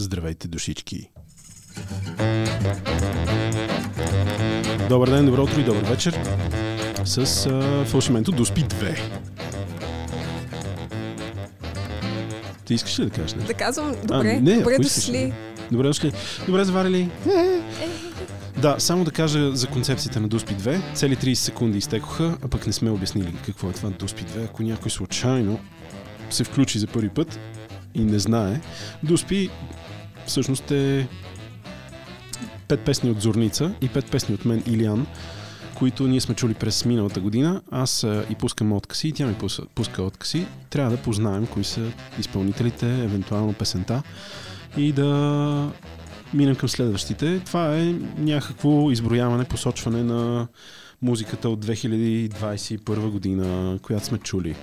Здравейте, душички! Добър ден, добро утро и добър вечер с а, фалшименто Дуспи 2. Ти искаш ли да кажеш нещо? Да казвам, добре, А, не, добре дошли. Добре дошли. Добре заварили. Да, само да кажа за концепцията на Дуспи 2. Цели 30 секунди изтекоха, а пък не сме обяснили какво е това Дуспи 2. Ако някой случайно се включи за първи път и не знае, Дуспи всъщност е пет песни от Зорница и пет песни от мен Илиан, които ние сме чули през миналата година. Аз и пускам откъси, и тя ми пуска, пуска откъси. Трябва да познаем кои са изпълнителите, евентуално песента и да минем към следващите. Това е някакво изброяване, посочване на музиката от 2021 година, която сме чули.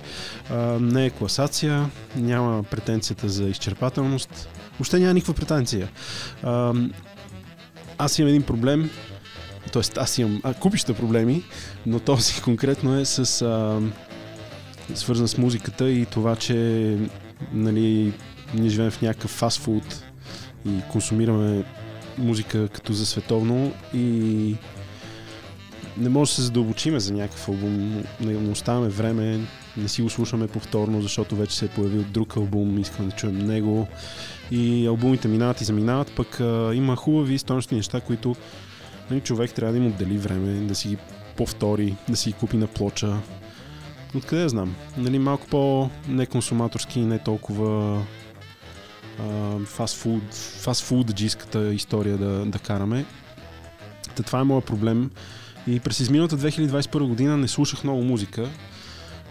А, не е класация, няма претенцията за изчерпателност. Въобще няма никаква претенция. А, аз имам един проблем, т.е. аз имам а, купища проблеми, но този конкретно е с а, свързан с музиката и това, че нали, ние живеем в някакъв фастфуд и консумираме музика като за световно и не може да се задълбочиме за някакъв албум, не, оставяме време, не си го слушаме повторно, защото вече се е появил друг албум, искаме да чуем него и албумите минават и заминават, пък а, има хубави стойностни неща, които нали, човек трябва да им отдели време, да си ги повтори, да си ги купи на плоча. Откъде я знам? Нали, малко по-неконсуматорски не толкова фастфуд, фастфудаджийската история да, да караме. Та това е моят проблем. И през изминалата 2021 година не слушах много музика.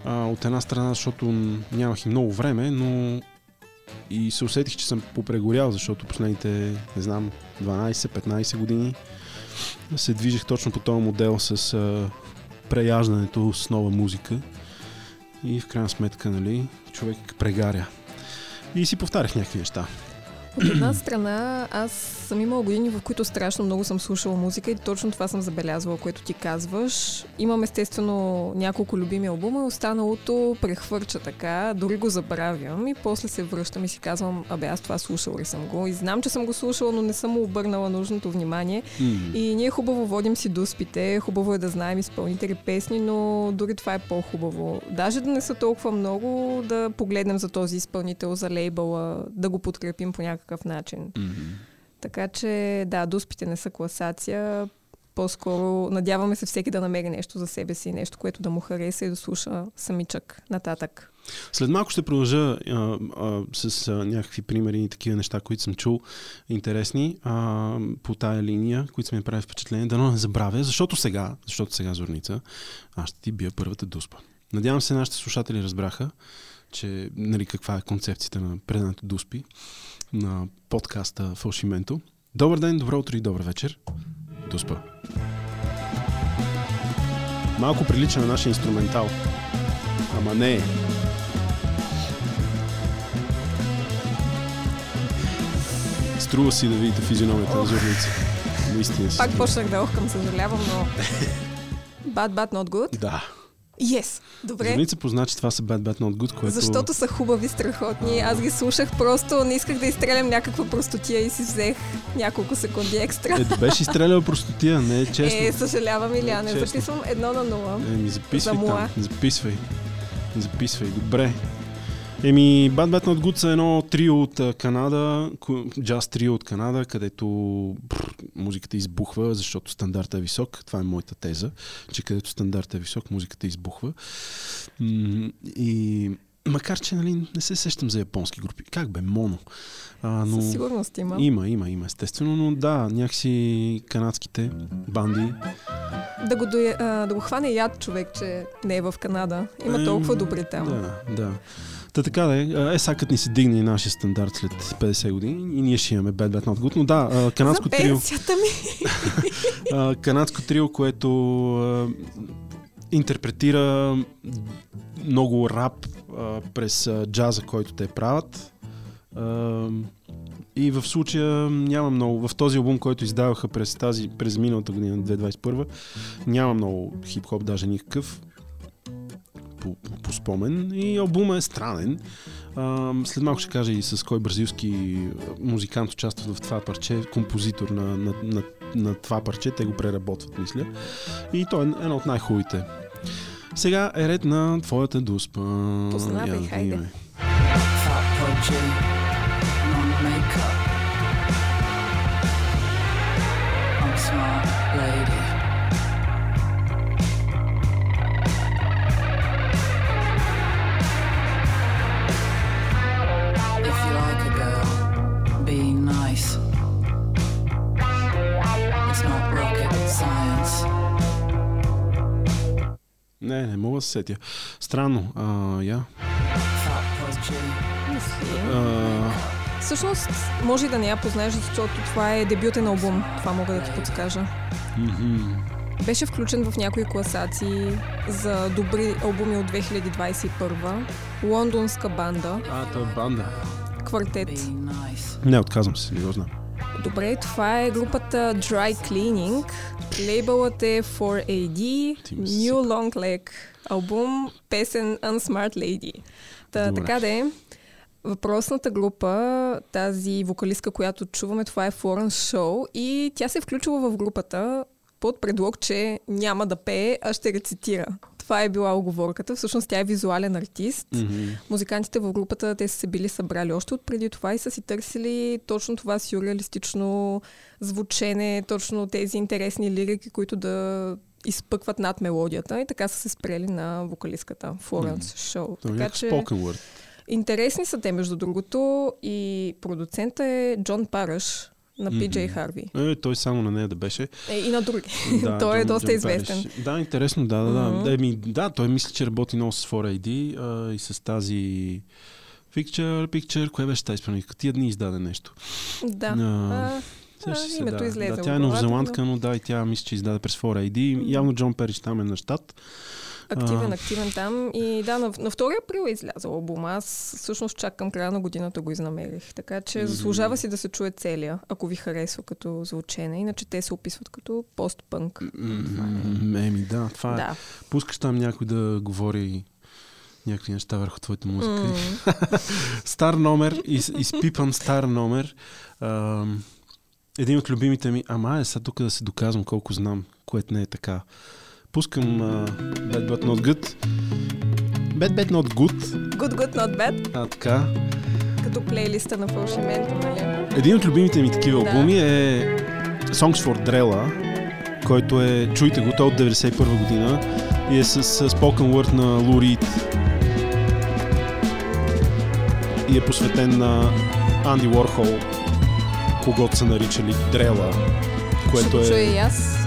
А, от една страна, защото нямах и много време, но и се усетих, че съм попрегорял, защото последните, не знам, 12-15 години се движих точно по този модел с а, преяждането с нова музика. И в крайна сметка, нали, човек прегаря. И си повтарях някакви неща. От една страна, аз съм имала години, в които страшно много съм слушала музика и точно това съм забелязвала, което ти казваш. Имам естествено няколко любими албума и останалото прехвърча така, дори го забравям и после се връщам и си казвам, абе аз това слушала ли съм го и знам, че съм го слушала, но не съм му обърнала нужното внимание. Mm. И ние хубаво водим си дуспите, хубаво е да знаем изпълнители песни, но дори това е по-хубаво. Даже да не са толкова много, да погледнем за този изпълнител, за лейбъла, да го подкрепим по някакъв начин. Mm-hmm. Така че, да, дуспите не са класация. По-скоро надяваме се всеки да намери нещо за себе си, нещо, което да му хареса и да слуша самичък нататък. След малко ще продължа а, а, с а, някакви примери и такива неща, които съм чул интересни а, по тая линия, които са ми прави впечатление. Да не забравя, защото сега, защото сега Зорница, аз ще ти бия първата дуспа. Надявам се нашите слушатели разбраха, че нали, каква е концепцията на предането дуспи на подкаста Фалшименто. Добър ден, добро утро и добър вечер. Дуспа. Малко прилича на нашия инструментал. Ама не е. Струва си да видите физиономията на Зорница. Наистина си. Пак почнах да охкам, съжалявам, но... Bad, bad, not good. Да. Yes, добре. Зорница позна, че това са Bad Bad Not Good, което... Защото са хубави, страхотни. Аз ги слушах просто, не исках да изстрелям някаква простотия и си взех няколко секунди екстра. Е, беше изстрелял простотия, не е честно. Е, съжалявам, Иляне. Честно. Записвам едно на нула. Еми, записвай За там. Записвай. Записвай. Добре. Еми, Bad Bad Not Good са едно трио от Канада, джаз трио от Канада, където бррр, музиката избухва, защото стандартът е висок. Това е моята теза, че където стандартът е висок, музиката избухва. И макар, че нали, не се сещам за японски групи. Как бе, моно. А, но... Със сигурност има. Има, има, има, естествено, но да, някакси канадските банди. Да го, дое, а, да го хване яд човек, че не е в Канада. Има толкова добри там. Да, да. Та така да е, е, сега ни се дигне и нашия стандарт след 50 години и ние ще имаме Bad Bad Not Good, но да, канадско За трио, ми. канадско трио, което интерпретира много рап през джаза, който те правят. И в случая няма много. В този албум, който издаваха през, тази, през миналата година, 2021, няма много хип-хоп, даже никакъв. По, по, по спомен. И албума е странен. А, след малко ще кажа и с кой бразилски музикант участва в това парче, композитор на, на, на, на това парче, те го преработват, мисля. И той е едно от най-хубавите. Сега е ред на твоята дуспа. Познавай, хайде. Fat nice. It's not rocket science. Не, не мога да се сетя. Странно. А, я. А, Всъщност, може и да не я познаеш, защото това е дебютен албум. Това мога да ти подскажа. мгм. Беше включен в някои класации за добри албуми от 2021. Лондонска банда, а, той е банда. Квартет. Не, отказвам се, не го знам. Добре, това е групата Dry Cleaning. Лейбълът е 4AD, Ти ми New Long Leg, албум, песен Unsmart Lady. Та, Добре. така да е. Въпросната група, тази вокалистка, която чуваме, това е Florence Show и тя се е включила в групата под предлог, че няма да пее, а ще рецитира. Това е била оговорката. Всъщност тя е визуален артист. Мгм. Музикантите в групата, те са се били събрали още от преди това и са си търсили точно това сюрреалистично звучене, точно тези интересни лирики, които да изпъкват над мелодията и така са се спрели на вокалистката Флоренс Шоу. Той е Така че word. интересни са те, между другото, и продуцента е Джон Параш на PJ Мгм. Харви. Е, той само на нея да беше. Е, и на други. Да, той е Джон- доста Джон известен. Париш. Да, интересно, да, да, да. Мгм. Еми, да, той мисля, че работи много с 4AD а, и с тази Picture, Picture, кое беше тази изпълнителка? Тия дни издаде нещо. Да. А, А, се, името да. излезе да, тя е новозеландка, но да, и тя мисля, че издаде през 4AD. Явно Джон Перич там е на щат. Активен, А. активен там. И да, на, на 2 април е излязъл албум. Аз всъщност чак към края на годината го изнамерих. Така че заслужава си да се чуе целия, ако ви харесва като звучене. Иначе те се описват като постпънк. Еми, да, това е. Да. Пускаш там някой да говори някакви неща върху твоята музика. М, стар номер, из, изпипан стар номер. Ам, един от любимите ми, ама е сега тук да се доказвам колко знам, което не е така. Пускам а, Bad But Not Good. Bad Bad Not Good. Good, good, not bad. А така. Като плейлиста на фалшименто, нали? Един от любимите ми такива Да. албуми е Songs for Drella, който е, чуйте го, той е от 91 година и е с, с spoken word на Лу Рид. И е посветен на Анди Уорхол, когато са наричали Дрела, което Ще е, и аз.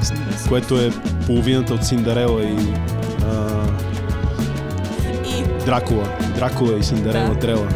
което е половината от Синдерела и а, И Дракула. Дракула и Синдерела Да. Дрела.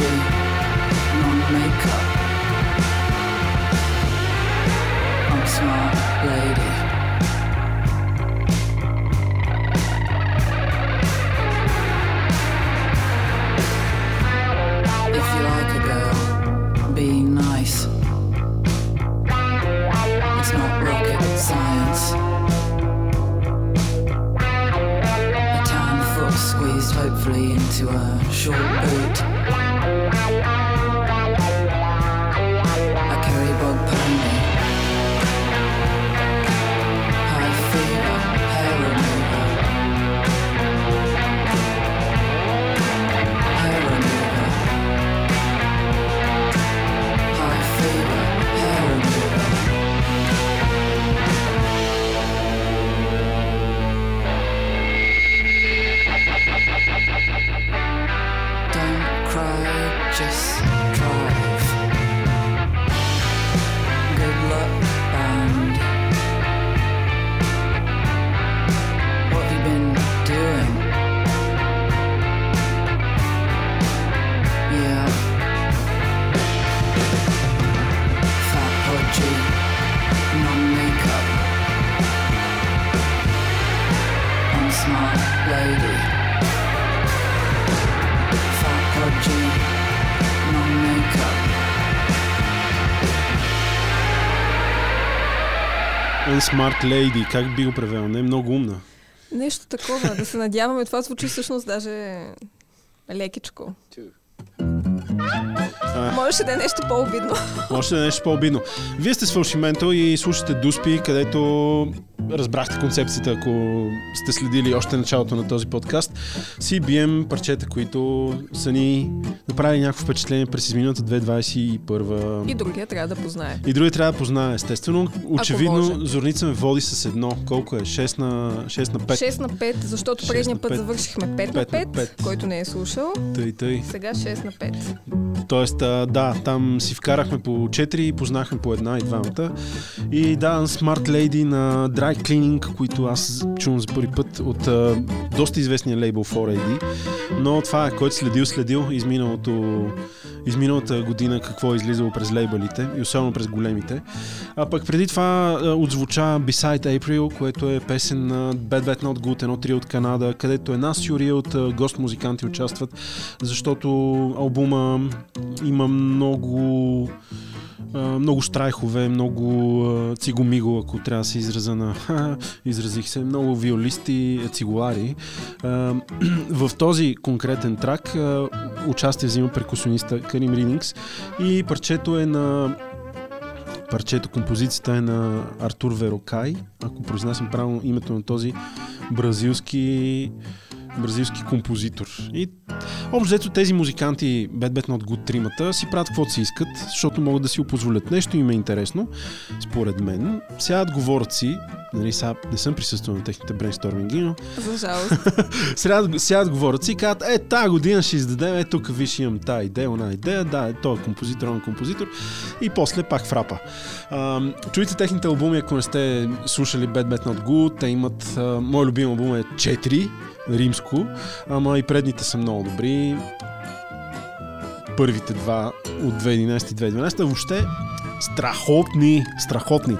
Revolution. Unsmart Lady, как би го превел? Не е много умна. Нещо такова, да се надяваме. Това звучи всъщност даже лекичко. А. Можеше да е нещо по-обидно. Още нещо по-обидно. Вие сте с Фалшименто и слушате Дуспи, където разбрахте концепцията, ако сте следили още началото на този подкаст. Си бием парчета, които са ни направили някакво впечатление през изминалата 2021. И другия трябва да познае. И други трябва да познае, естествено. Очевидно. Зорница ме води с едно. Колко е? 6 на, 6 на 5. 6 на 5, защото 6 предния път завършихме 5 на Пет на 5, пет. който не е слушал. Тъй, тъй. Сега 6 на 5. Тоест, да, там си вкарахме по 4 и познахме по една и двамата. И да, Smart Lady на Dry Cleaning, които аз чувам за първи път от доста известния лейбъл 4AD. Но това е, който следил, следил изминалото Oh. Изминалата година какво е излизало през лейбълите и особено през големите. А пък преди това отзвуча Beside April, което е песен на Bad Bad Not Good, едно трио от Канада, където една сюрия от гост музиканти участват, защото албума има много много штрайхове, много цигомиго, ако трябва да се израза на изразих се, много виолисти, цигулари. А, в този конкретен трак участие взима перкусиониста Карим Ринингс и парчето е на парчето, композицията е на Артур Верокай, ако произнасям правилно името на този бразилски бразилски композитор. И общо взето тези музиканти, Bad Bad Not Good тримата, си правят каквото си искат, защото могат да си го позволят. Нещо им е интересно, според мен. Сядат, говорят си, нали, сега не съм присъствал на техните брейнсторминги, но За жалост. сядат, сядат говорят си и казват, е, тази година ще издадем, е, тук виж имам тази идея, она идея, да, е, той е композитор, он е композитор и после пак фрапа. А, чуйте техните албуми, ако не сте слушали Bad Bad Not Good, те имат, а, мой любим албум е 4, римско, ама и предните са много добри. Първите два от 2011 и 2012, въобще страхотни, страхотни.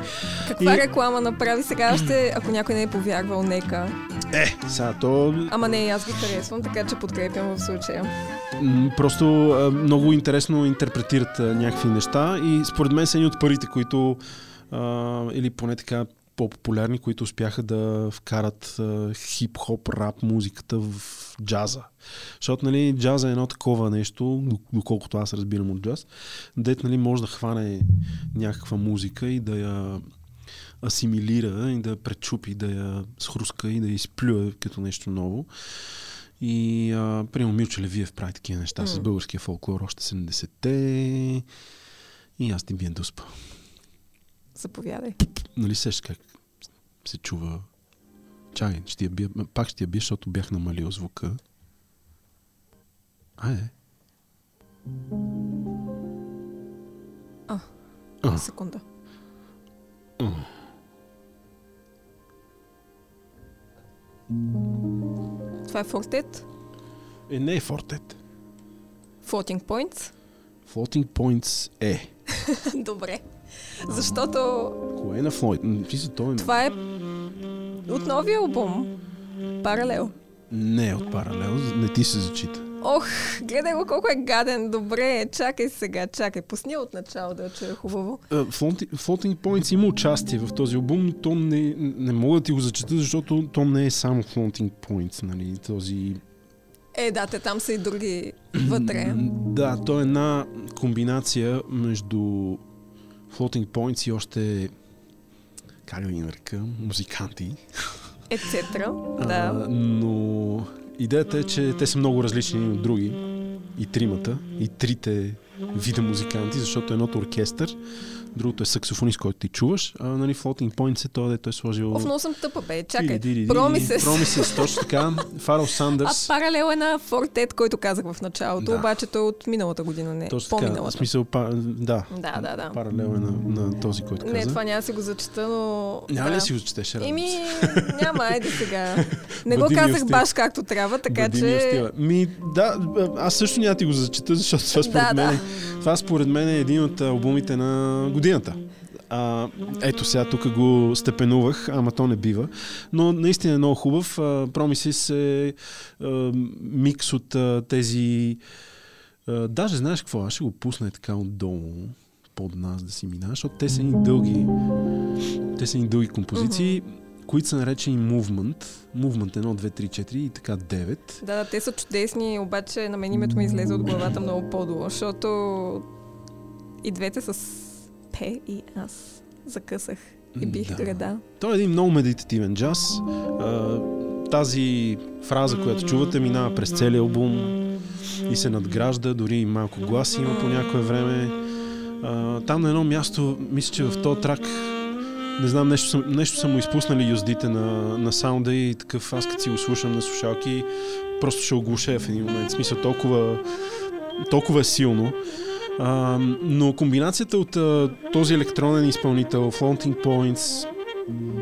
Каква И- реклама направи сега още, ако някой не е повярвал, нека. Е, сега то Ама не, аз ги харесвам, така че подкрепям в случая. Просто много интересно интерпретират някакви неща и според мен са едни от първите, които а, или поне така по-популярни, които успяха да вкарат а, хип-хоп, рап музиката в джаза. Защото нали, джаза е едно такова нещо, доколкото аз разбирам от джаз, дет нали, може да хване някаква музика и да я асимилира и да я пречупи, да я схруска и да я изплюе като нещо ново. И, а, примерно, Милчо Левиев прави такива неща с М. българския фолклор още 70-те. И аз ти бием дуспа. Заповядай. Нали сеш как се чува? Чай, ще я бия, пак ще я бия, защото бях намалил звука. Айде. А. А. Секунда. А. Това е фортет. Е, не е фортет. Floating Points. Floating Points е. Добре. Защото Кое е на Флойд? Това е от новия албум. Паралел. не е от паралел, не ти се зачита. Ох, гледай го колко е гаден. Добре, чакай сега, чакай. Пусни от начало да чуя хубаво. А, Floating, Points има участие в този но то не, не мога да ти го зачита, защото то не е само Floating Points, нали, този... Е, да, те там са и други вътре. Да, то е една комбинация между Floating Points и още как да ги нарека, музиканти. Ецетра. Да. но идеята е, че те са много различни от други. И тримата, и трите вида музиканти, защото едното е оркестър, другото е саксофонист, който ти чуваш, а нали, Floating Points е това, дето е сложил... Оф, много съм тъпа, бе. Чакай. Промисес. Промисес, точно така. Фарал А Сандърс. паралел е на Фортет, който казах в началото, Да. обаче той е от миналата година, не Точно така. В смисъл, па, да. Да, да, да. Паралел е на, на този, който каза. Не, това няма да си го зачета, но... Няма ли да. да си го четеш? радвам Еми, няма, айде сега. Не го казах баш както трябва, така че... Ми, да, аз също няма ти го зачита, защото това според, Да, да. мен, е- това според мен е един от албумите на годината. А, ето сега тук го степенувах, ама то не бива. Но наистина е много хубав. А, Promises е а, микс от а, тези... А, даже знаеш какво, аз ще го пусна е така отдолу под нас да си минаш, защото те са ни дълги те са ни дълги композиции, които са наречени Movement. Movement 1, 2, 3, 4 и така 9. Да, да, те са чудесни, обаче на мен името ми излезе от главата много по-долу, защото и двете с П и аз закъсах и бих Да. да. града. Той е един много медитативен джаз. Тази фраза, която чувате, минава през целия албум и се надгражда, дори и малко глас има по някое време. Там на едно място, мисля, че в този трак не знам, нещо, съм, нещо са му изпуснали юздите на, на саунда и такъв, аз като си го слушам на слушалки, просто ще оглушея в един момент. В смисъл толкова, толкова силно. А, но комбинацията от а, този електронен изпълнител, Floating Points,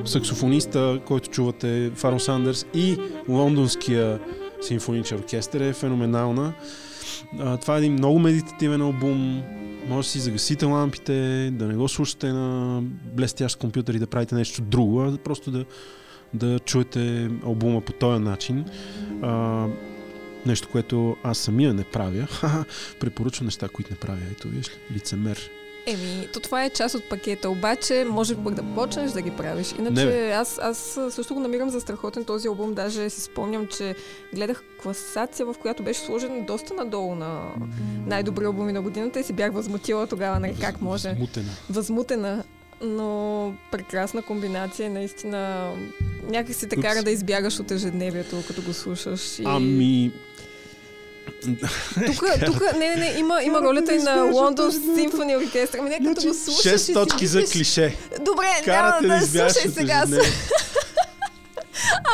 саксофониста, който чувате, Фаро Сандърс и лондонския симфоничен оркестър е феноменална. А, това е един много медитативен албум. Може да си загасите лампите, да не го слушате на блестящ компютър и да правите нещо друго, а просто да, да чуете албума по този начин. А, нещо, което аз самия не правя. Препоръчвам неща, които не правя. Ето, виж ли, лицемер. Еми, то това е част от пакета, обаче може пък да почнеш да ги правиш. Иначе Не, аз, аз също го намирам за страхотен този албум, даже си спомням, че гледах класация, в която беше сложен доста надолу на най-добри албуми на годината и си бях възмутила тогава, нали, как може. Мутена. Възмутена, но прекрасна комбинация, наистина някак си те Тук кара да избягаш от ежедневието, като го слушаш. И... Ами, Тук, тук, не, не, не, има, има ролята и на Лондон? Симфони оркестър. Ами нека да го слушаш и Шест точки за клише. Добре, Карате няма да да, слушай сега.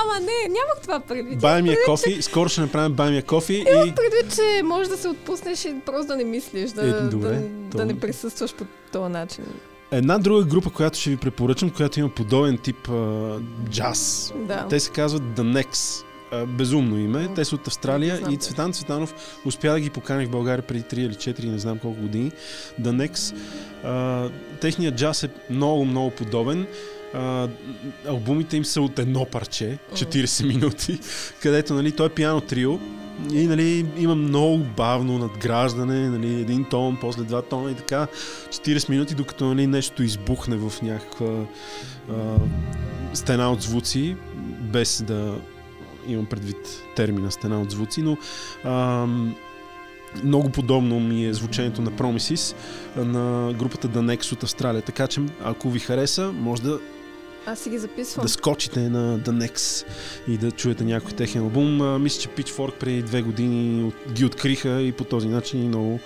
Ама не, нямах това предвид. Бай ми е кофи. Скоро ще направим бай ми е кофи и... Предвид, че можеш да се отпуснеш и просто да не мислиш, да, Е, добре, да, то- да не присъстваш по този начин. Една друга група, която ще ви препоръчам, която има подобен тип а, джаз. Да. Те се казват The Next. А, безумно име. Те са от Австралия и. Цветан Цветанов успя да ги покани в България преди 3 или 4, не знам колко години. The Next. А, техният джаз е много, много подобен. А, албумите им са от едно парче, 40 минути, където нали, той е пиано трио и нали, има много бавно надграждане, нали, един тон, после два тона и така 40 минути, докато нали, нещо избухне в някаква а, стена от звуци, без да имам предвид термина стена от звуци, но ам, много подобно ми е звучението на Promises а, на групата The Next от Австралия. Така че, ако ви хареса, може да, Аз си ги записвам. да скочите на The Next и да чуете някой техен албум. Мисля, че Pitchfork преди две години ги откриха и по този начин много,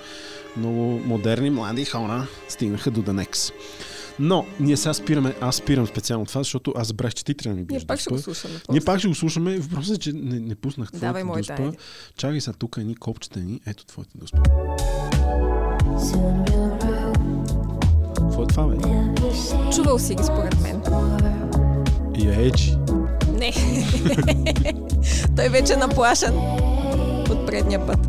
много модерни, млади хора стигнаха до The Next. Но, ние сега спираме, аз спирам специално това, защото аз забрах, че ти трябва да ми биеш Ние пак ще го слушаме. Ние пак ще го слушаме. Въпросът е, че не, не пуснах твоята Давай моята, айде. Чакай сега, тук едни копчета ни. Ето we'll grow, какво е? Чувал си ги според мен. И е Не. Той вече е наплашен от предния път.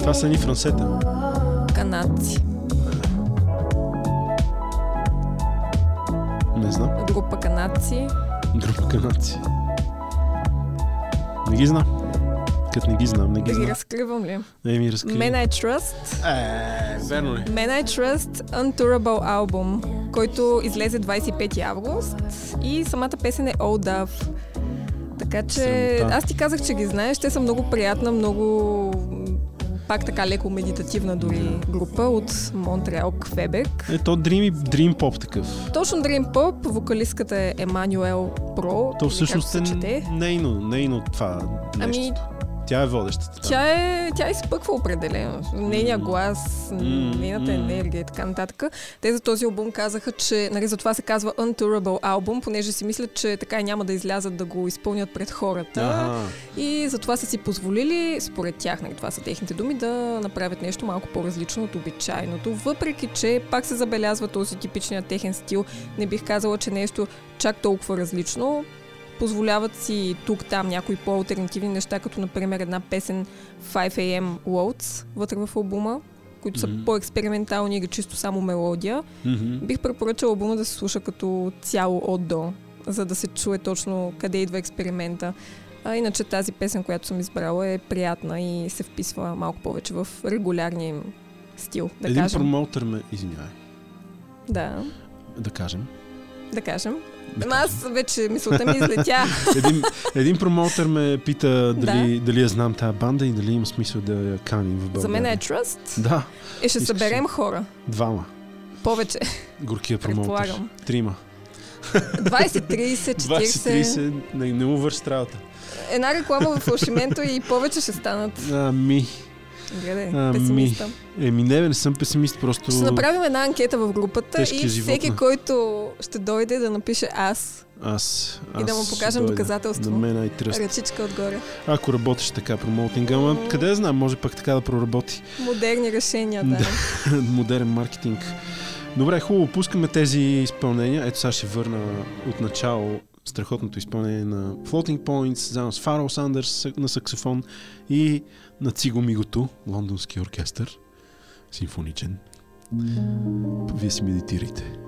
Това са ни франсета. Канадци. Не знам. Група канадци. Група канадци. Не ги знам. Като не ги знам, не ги Да ги знам. разкривам ли? Не ми разкри. Men I Trust. Е, верно ли? Men I Trust Untourable албум, който излезе 25 август и самата песен е Old Dove. Така че Срамота. аз ти казах, че ги знаеш. Те са много приятна, много пак така леко медитативна дори група от Монтреал, Квебек. Е, то Dream, Dream Pop такъв. Точно Dream Pop, вокалистката е Емануел Про. То всъщност е нейно, нейно това нещо. Ами, Тя е водещата. там. Тя е, тя изпъква определено. Нейният М. глас, М, нейната енергия и така нататък. Те за този албум казаха, че нали, за това се казва Untourable албум, понеже си мислят, че така няма да излязат да го изпълнят пред хората. Ага. И затова са си позволили, според тях, нали, това са техните думи, да направят нещо малко по-различно от обичайното. Въпреки, че пак се забелязва този типичният техен стил, не бих казала, че нещо чак толкова различно. Позволяват си тук-там някои по-алтернативни неща, като например една песен 5am Loads вътре в албума, които са Мгм. по-експериментални или чисто само мелодия. Мгм. Бих препоръчала албума да се слуша като цяло от до, за да се чуе точно къде идва експеримента. А иначе тази песен, която съм избрала е приятна и се вписва малко повече в регулярния им стил, да Един кажем. промоутър ме, извинявай, Да, да кажем. да кажем. Да аз вече мисълта ми излетя. един, един промоутър ме пита дали, дали я знам тази банда и дали има смисъл да я каним в България. За мен е Trust. Да, И ще Искаш съберем хора. двама. Повече. Горкия промоутър. Трима. 20, 30, 40. 20-30, не, не му върши работа. Една реклама в фалшименто и повече ще станат. Ами, Гледай, Ами. песимиста. еми не, не съм песимист, просто... Ще направим една анкета в групата и всеки, който ще дойде да напише аз Аз, аз и да му покажем доказателство. На мен най-тръст. ръчичка отгоре. Ако работиш така промоутинга, ама М. къде знам, може пък така да проработи Модерни решения, да. модерен маркетинг. Добре, хубаво, пускаме тези изпълнения. Ето сега ще върна от начало страхотното изпълнение на Floating Points, заедно с Фарол Сандърс на саксофон и на Циго Мигото, лондонски оркестър, симфоничен. Вие си медитирайте.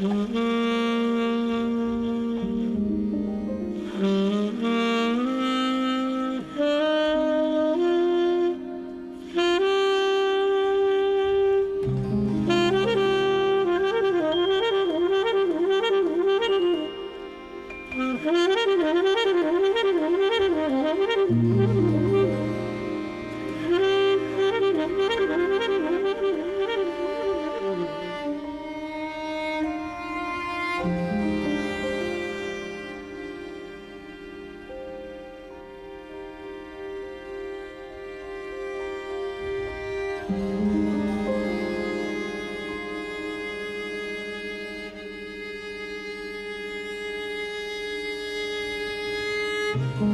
Mm-hmm. thank mm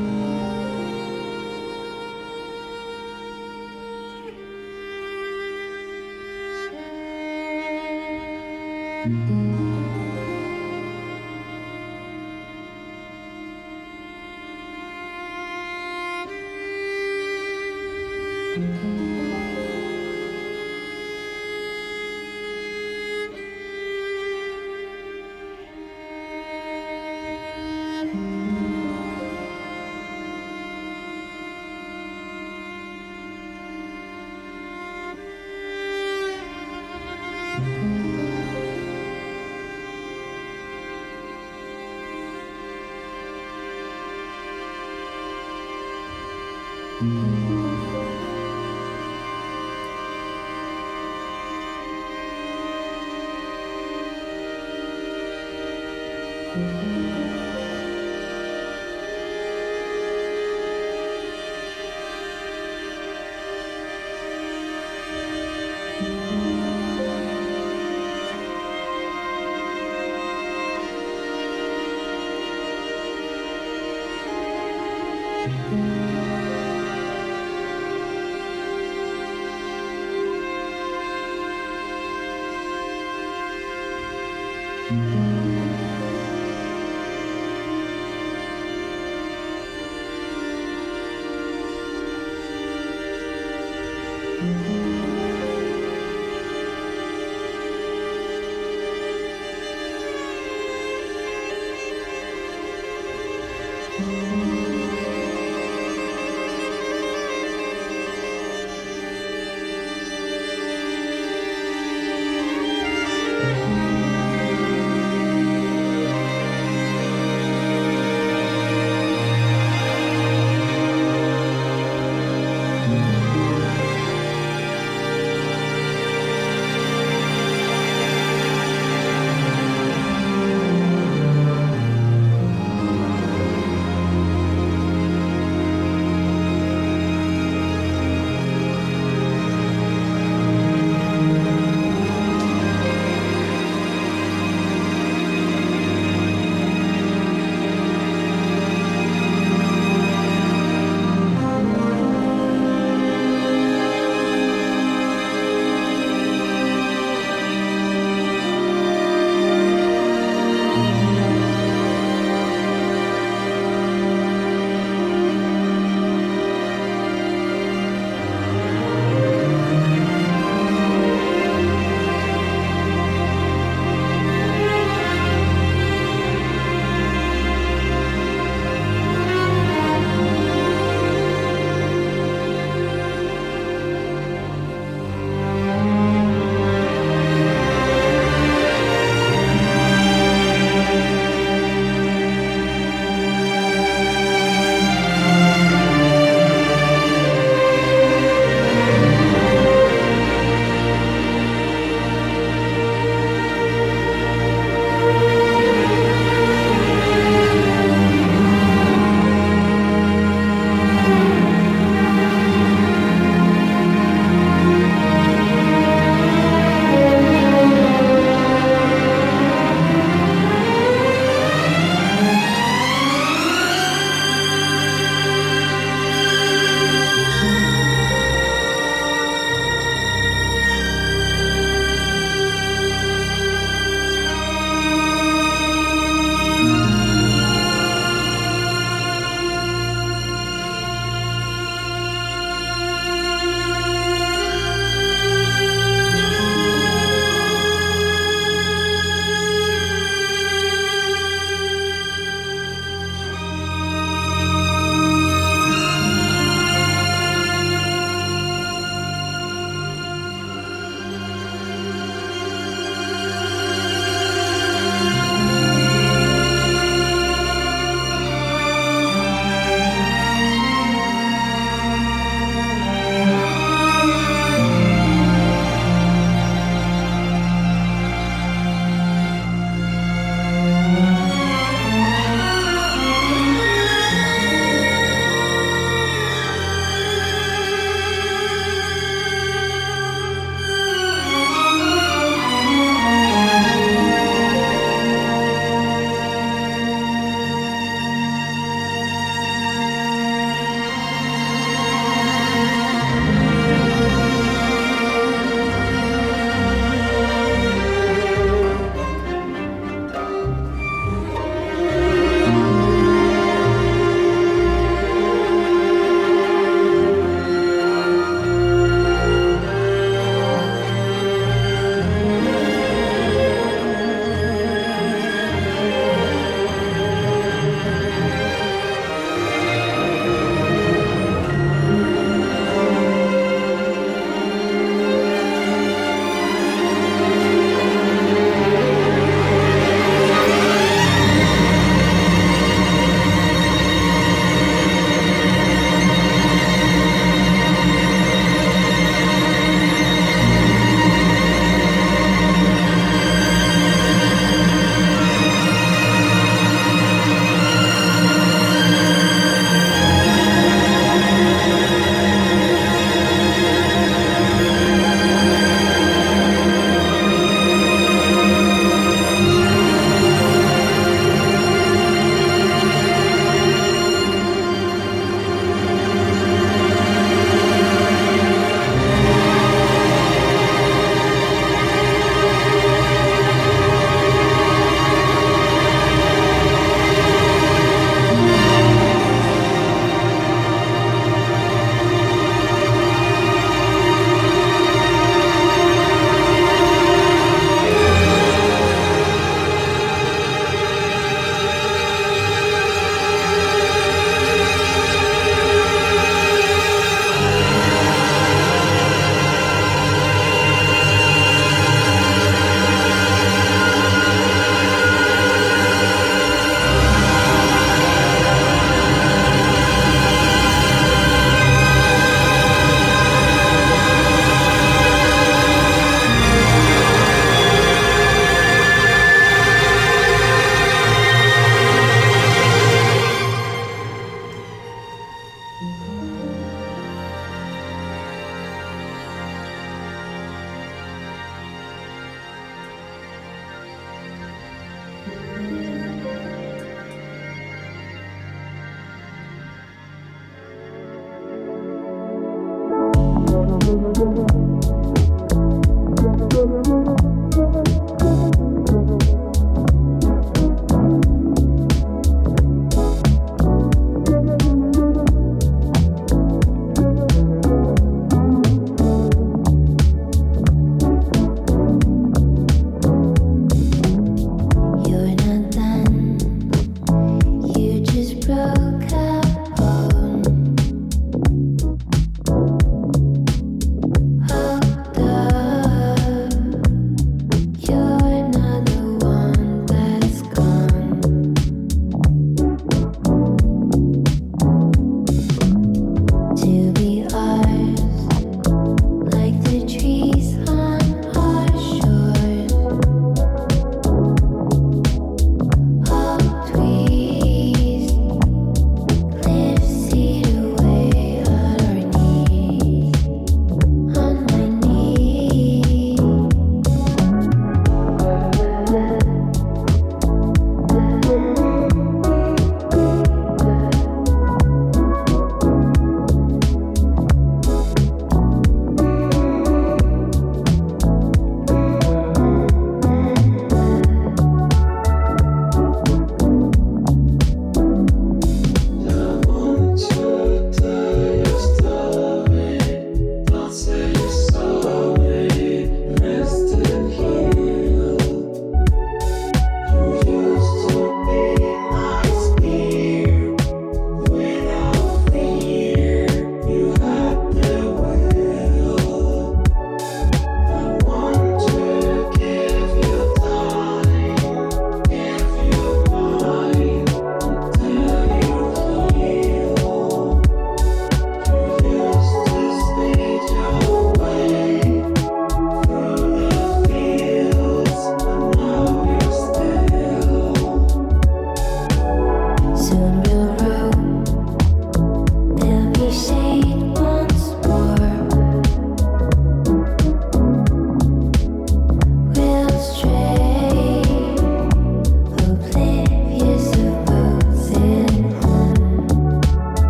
-hmm. you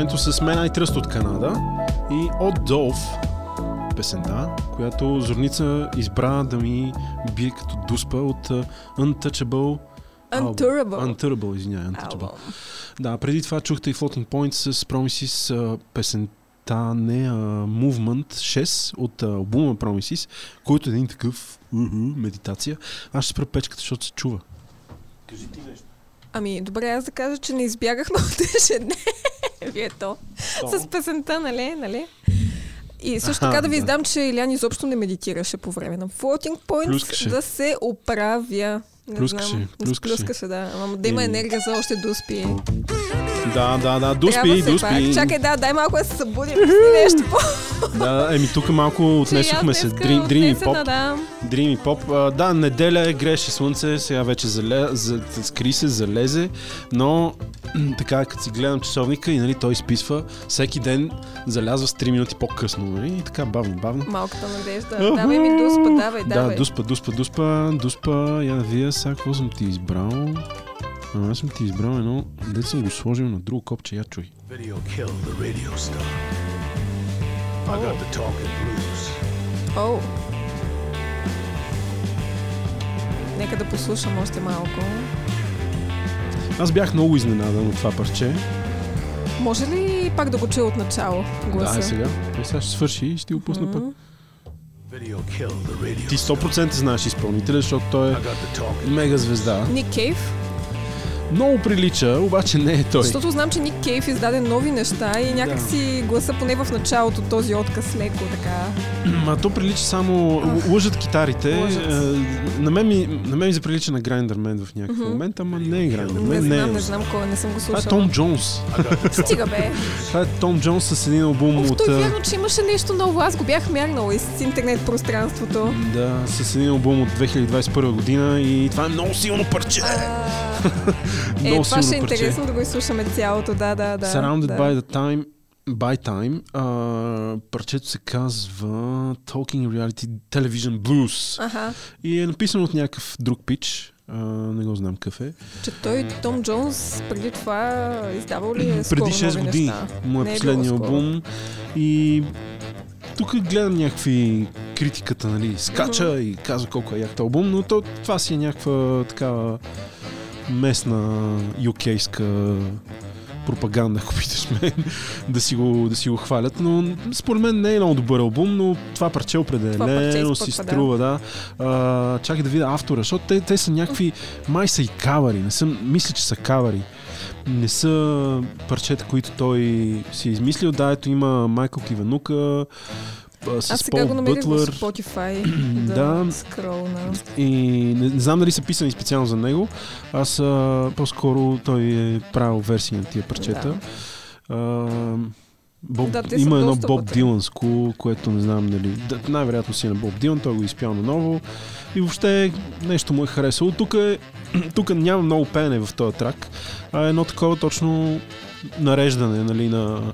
фалшименто с мен Trust от Канада и от Долф песента, която Зорница избра да ми бие като дуспа от uh, Untouchable. Unturable. Unturable, извинявай, Untouchable. Албум. Да, преди това чухте и Floating Points с Promises а, песента не а, Movement 6 от а, албума Promises, който е един такъв уху, медитация. Аз ще спра печката, защото се чува. Кажи ти нещо. Ами, добре, аз да кажа, че не избягахме от ежедневието. С песента, нали? нали? И също така да ви да. издам, че Илян изобщо не медитираше по време на Floating Points Плюскаше. да се оправя. Не Плюскаше, знам. плюскаше. Плюскаше, да. Ама да има енергия за още дуспи. Да, да, да, Трябва дуспи, пак. Чакай, да, дай малко да се събудим. нещо по Да, еми тук малко отнесохме се. Дрим, и поп. Да. И поп. А, да, неделя е, греше слънце, сега вече зале, за, скри се, залезе, но така, като си гледам часовника и нали, той изписва, всеки ден залязва с 3 минути по-късно. Нали? И така, бавно, бавно. Малката надежда. Давай ми дуспа, давай, давай. Да, дуспа, дуспа, дуспа, дуспа. Я да видя сега какво съм ти избрал. А, аз съм ти избрал едно, дет съм го сложил на друго копче, я чуй. Нека да послушам още малко. Аз бях много изненадан от това парче. Може ли пак да го чуя от начало гласа? Да, сега. Е, сега ще свърши и ще ти го пусна пък. Ти 100% знаеш изпълнителя, защото той е мега звезда. Ник Кейв? Много прилича, обаче не е той. Защото знам, че Ник Кейв издаде нови неща и някак си гласа поне в началото този отказ леко така. Ма то прилича само... Лъжат китарите. Лъжат. Е, на, мен ми, на мен ми заприлича на Грайндърмен в някакъв Мгм. момент, ама не е Не Грайндърмен. знам, е. не знам кой, не съм го Това е. Том Джонс. Стига бе. Това е Том Джонс с един албум Оф, от... той а, вярно, че имаше нещо ново. Аз го бях мярнала из интернет пространството. Да, с един албум от 2021 година и това е много силно парче. Е, много това ще е интересно да го изслушаме цялото, да, да, да. Surrounded да. by the time by Time. А, парчето се казва Talking Reality Television Blues. Аха, И е написано от някакъв друг пич. А, не го знам какъв е. че той, Том Джонс, преди това издавал ли е Преди 6 нови години. Му е е последния албум. И тук гледам някакви критиката, нали, скача и казва колко е як албум, но то, това си е някаква такава местна юкейска пропаганда, ако питаш мен, да си, го, да си го хвалят, но според мен не е много добър албум, но това парче Това парче определено си да. струва, да. А, чакай да видя автора, защото те, те са някакви, май са и кавари, не съм, мисля, че са кавари. Не са парчета, които той си е измислил. Да, ето има Майкъл Киванука, с Аз сега Пол го намерих в. Spotify да, Да. скролна. И не, не знам дали са писани специално за него. Аз а, по-скоро той е правил версии на тия парчета. Да. А, Боб, Да, има едно Боб вътре. Диланско, което не знам нали. Да, най-вероятно си е на Боб Дилан, той го изпял наново. И въобще нещо му е харесало. Тук, е, тук няма много пеене в този трак, а едно такова точно нареждане нали, на,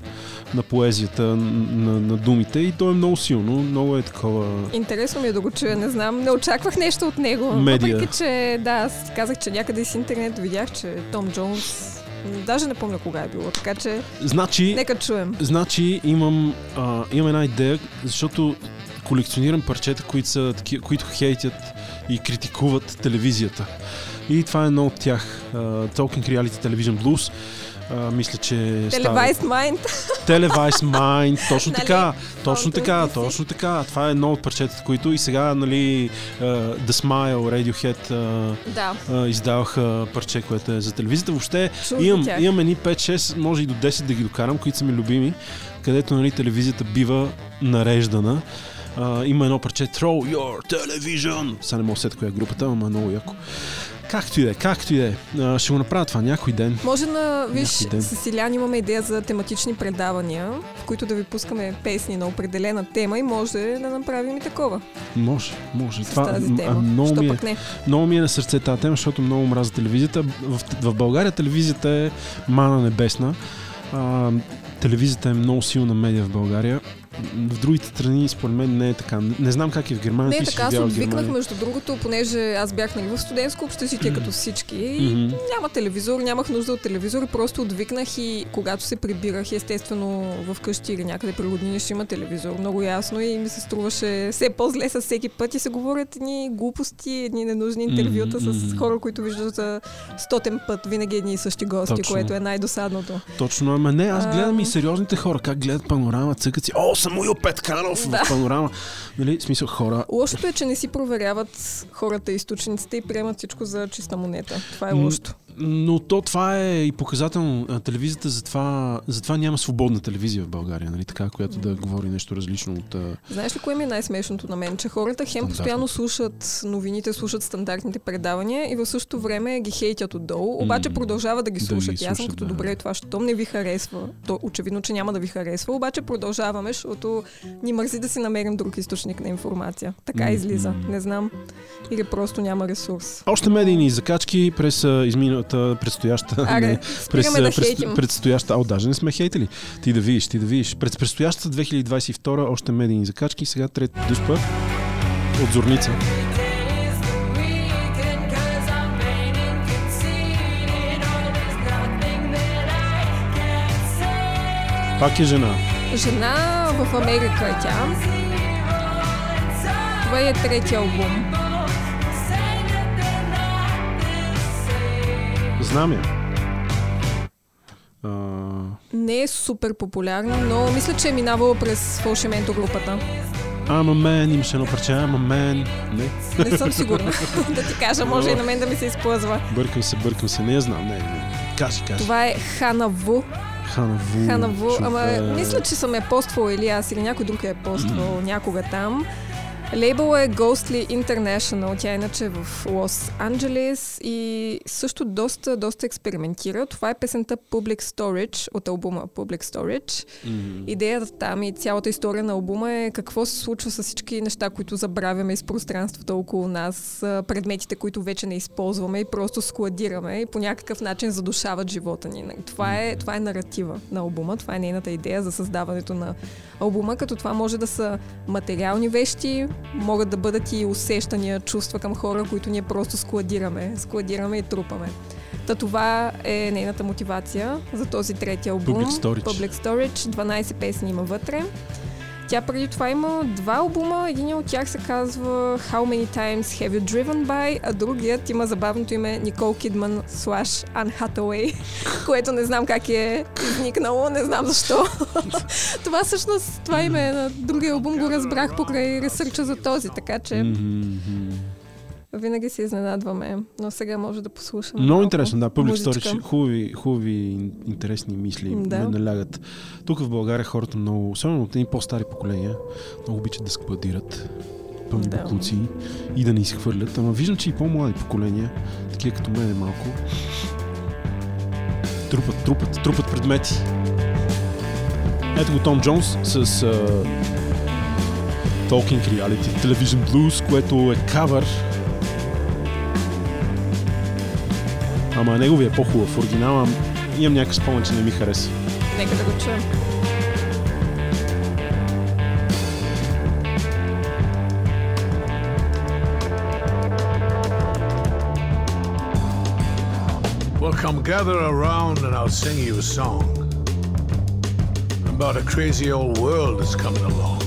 на поезията, на, на думите и то е много силно, много е такова... Интересно ми е да го чуя, не знам, не очаквах нещо от него. Медия. Въпреки, че да, аз казах, че някъде с интернет видях, че Том Джонс, даже не помня кога е било, така че Значи, нека чуем. Значи имам, а, имам една идея, защото колекционирам парчета, които, са, таки- които хейтят и критикуват телевизията. И това е едно от тях. А, Talking Reality Television Blues. А, мисля, че. Телевайс Майнд. Televice Mind, точно Нали? така, точно така, точно така. Това е едно от парчетата, които и сега, нали, а, The Smile, Radiohead а, Да, а, издаваха парче, което е за телевизията. Въобще чух Имам, тях. имам едни 5-6, може и до 10 да ги докарам, които са ми любими, където нали, телевизията бива нареждана. А, има едно парче Throw Your Television. Сега не мога да коя е групата, ама е много яко. Както и да е, както и да е. А, Ще го направя това някой ден. Може на, виж, ден. с Илян имаме идея за тематични предавания, в които да ви пускаме песни на определена тема и може да направим и такова Може, може. с Това, тази а, тема. много, Що ми е, пък не? много ми е на сърце тази тема, защото много мразя телевизията. В, в България телевизията е мана небесна. А, телевизията е много силна медия в България. В другите страни, според мен, не е така. Не, не знам как е в Германия. Не, си така аз отвикнах, между другото, понеже аз бях нали, в студентско общежитие като всички. И Мгм. няма телевизор, нямах нужда от телевизор, просто отвикнах и когато се прибирах, естествено в къщи или някъде при роднини ще има телевизор. Много ясно и ми се струваше все по-зле с всеки път и се говорят едни глупости, едни ненужни интервюта Мгм, с хора, които виждат за стотен път винаги едни и същи гости, Точно. което е най-досадното. Точно, ама не, аз гледам Ам. и сериозните хора, как гледат панорама, цъкат си, о, Самуил Петканов Да. в панорама. Нали, смисъл хора, Лошото е, че не си проверяват хората източниците и приемат всичко за чиста монета. Това е лошото. Но то това е и показателно. Телевизията затова, затова няма свободна телевизия в България, нали така, която да говори нещо различно от... Знаеш ли кое ми е най-смешното на мен? Че хората хем постоянно слушат новините, слушат стандартните предавания и в същото време ги хейтят отдолу, обаче М, продължават да ги да ги слушат. аз съм слушат, като да. добре, това щом не ви харесва. То очевидно, че няма да ви харесва, обаче продължаваме, защото ни мързи да си намерим друг източник на информация. Така излиза. Не знам. Или просто няма ресурс. Още медийни закачки през а, изминалата предстояща... Аре, не, през, да а, през, предстояща... О, даже не сме хейтили. Ти да видиш, ти да видиш. През предстоящата 2022 още медийни закачки. Сега трети дуспа от Зорница. Пак е жена. Жена в Америка е тя. Това е третия албум. Знам я. А, Не е супер популярна, но мисля, че е минавала през фалшименто групата. I'm a man, имаше едно парче, I'm a man. Не, Не съм сигурна да ти кажа, може и на мен да ми се изплъзва. бъркам се, бъркам се, не я знам. Не, не. Кажи, кажи. Това е Хана Ву. Хана Ву. Хана Ву, ама мисля, че съм я поствала или аз, или някой друг е поствал някога там. Лейбъл е Ghostly International, тя е иначе в Лос Анджелес и също доста, доста експериментира. Това е песента Public Storage от албума Public Storage. Мгм. Идеята там и цялата история на албума е какво се случва с всички неща, които забравяме из пространството около нас, предметите, които вече не използваме и просто складираме и по някакъв начин задушават живота ни. Това е, това е наратива на албума, това е нейната идея за създаването на албума, като това може да са материални вещи, могат да бъдат и усещания, чувства към хора, които ние просто складираме, складираме и трупаме. Та това е нейната мотивация за този трети албум. Public Storage. Public Storage. 12 песни има вътре. Тя преди това има два албума. Един от тях се казва How Many Times Have You Driven By, а другият има забавното име Никол Кидман slash Anne Hathaway, което не знам как е изникнало, не знам защо. това всъщност, това име на другия албум го разбрах покрай ресърча за този, така че. Винаги се изненадваме, но сега може да послушаме. Много интересно, да. Public музичка. Storage, хубави, хубави, ин- интересни мисли Да. ме налягат. Тук в България хората много, особено от едни по-стари поколения, много обичат да складират пълни Да. буклуци и да не изхвърлят. Ама виждам, че и по-млади поколения, такива като мен е малко, трупат, трупат, трупат предмети. Ето го Том Джонс с uh, Talking Reality Television Blues, което е кавър Ама неговия е по-хубав. Оригинала имам някакъв спомен, че не ми хареса. Нека да го чуем. Well, come gather around and I'll sing you a song about a crazy old world that's coming along.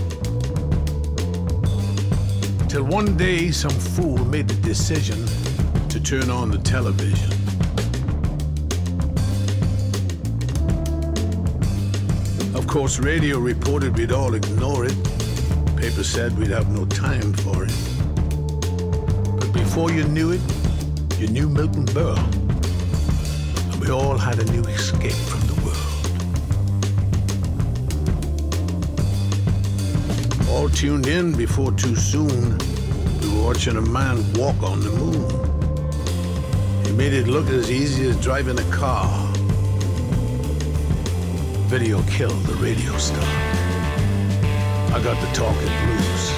Till one day some fool made the decision to turn on the television. Course, radio reported we'd all ignore it. Paper said we'd have no time for it. But before you knew it, you knew Milton Berle. And we all had a new escape from the world. All tuned in before too soon, we were watching a man walk on the moon. He made it look as easy as driving a car. Video killed the radio star. I got the talking blues.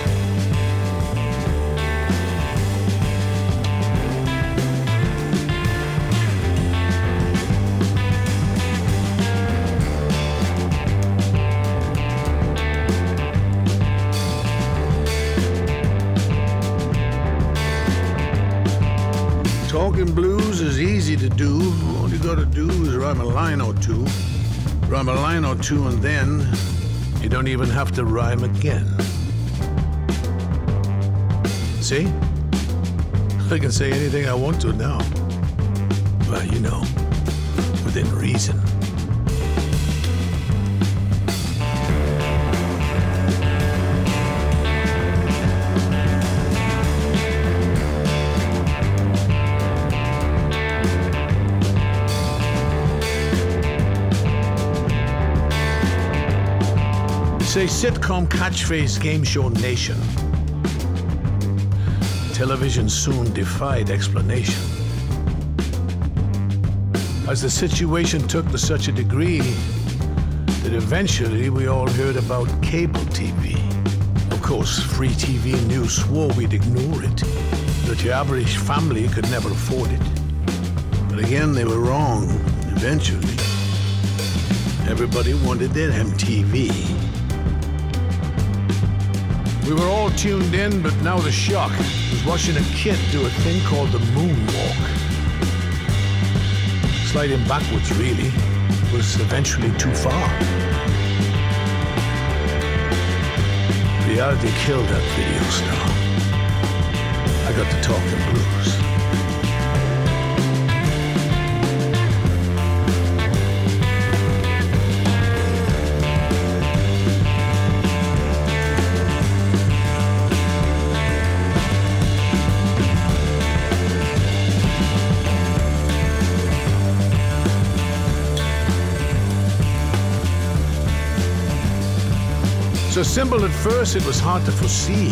Talking blues is easy to do. All you gotta do is rhyme a line or two. Rhyme a line or two, and then you don't even have to rhyme again. See? I can say anything I want to now. Well, you know, within reason. Sitcom catchphrase game show nation. Television soon defied explanation. As the situation took to such a degree that eventually we all heard about cable TV. Of course, free TV news swore we'd ignore it, that your average family could never afford it. But again, they were wrong, eventually. Everybody wanted their MTV. We were all tuned in, but now the shock was watching a kid do a thing called the moonwalk. Sliding backwards, really, was eventually too far. Reality killed that video star. I got to talk talking blues. Simple at first, it was hard to foresee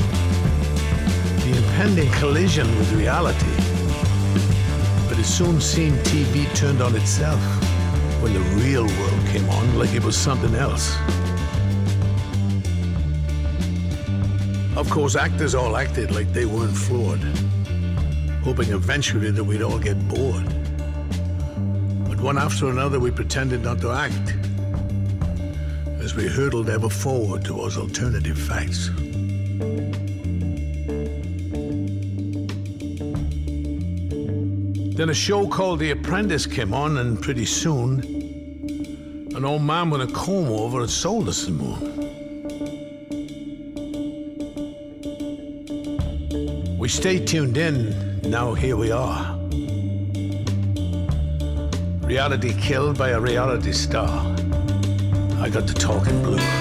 the impending collision with reality. But it soon seemed TV turned on itself when the real world came on like it was something else. Of course, actors all acted like they weren't flawed, hoping eventually that we'd all get bored. But one after another, we pretended not to act as we hurtled ever forward towards alternative facts. Then a show called The Apprentice came on, and pretty soon, an old man with a comb over had sold us the moon. We stayed tuned in, now here we are. Reality killed by a reality star. I got the talking blues.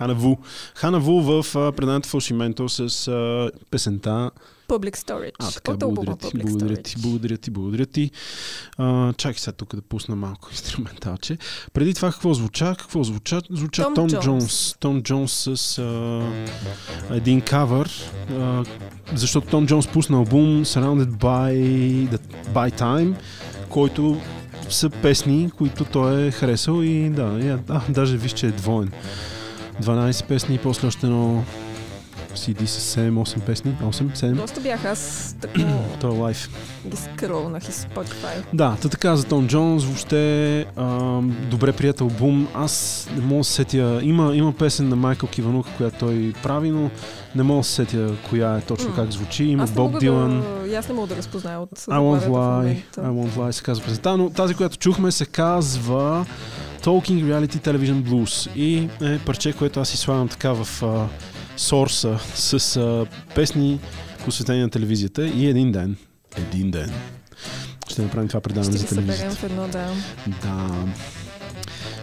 Хана Ву. Хана Ву в а, предната фалшименто с а, песента Public Storage. А, така, От благодаря ти, благодаря ти, благодаря ти, благодаря ти. А, чакай сега тук да пусна малко инструменталче. Преди това какво звуча? Какво звуча? Звуча Том Том, Джонс. Джонс. Том Джонс с а, един кавър, а, защото Том Джонс пусна албум Surrounded by, the, by Time, който са песни, които той е харесал и да, я, а, даже виж, че е двоен. 12 песни после още едно CD с 7-8 песни. 8, 7. Доста бях аз тако Той е лайф. ги скролнах и Spotify. Да, та така за Том Джонс, въобще а, добре прият албум. Аз не мога да се сетя. Има, има песен на Майкъл Киванук, която той прави, но не мога да се сетя коя е точно М. как звучи. Има аз Боб Дилан. Да, аз не мога да разпозная от I won't lie. I won't lie се казва песента, но тази, която чухме, се казва Talking Reality Television Blues и е парче, което аз си слагам така в а, сорса с а, песни посветени на телевизията и един ден, един ден ще направим това предаване Ще за ги съберем телевизията. в едно, да. Да.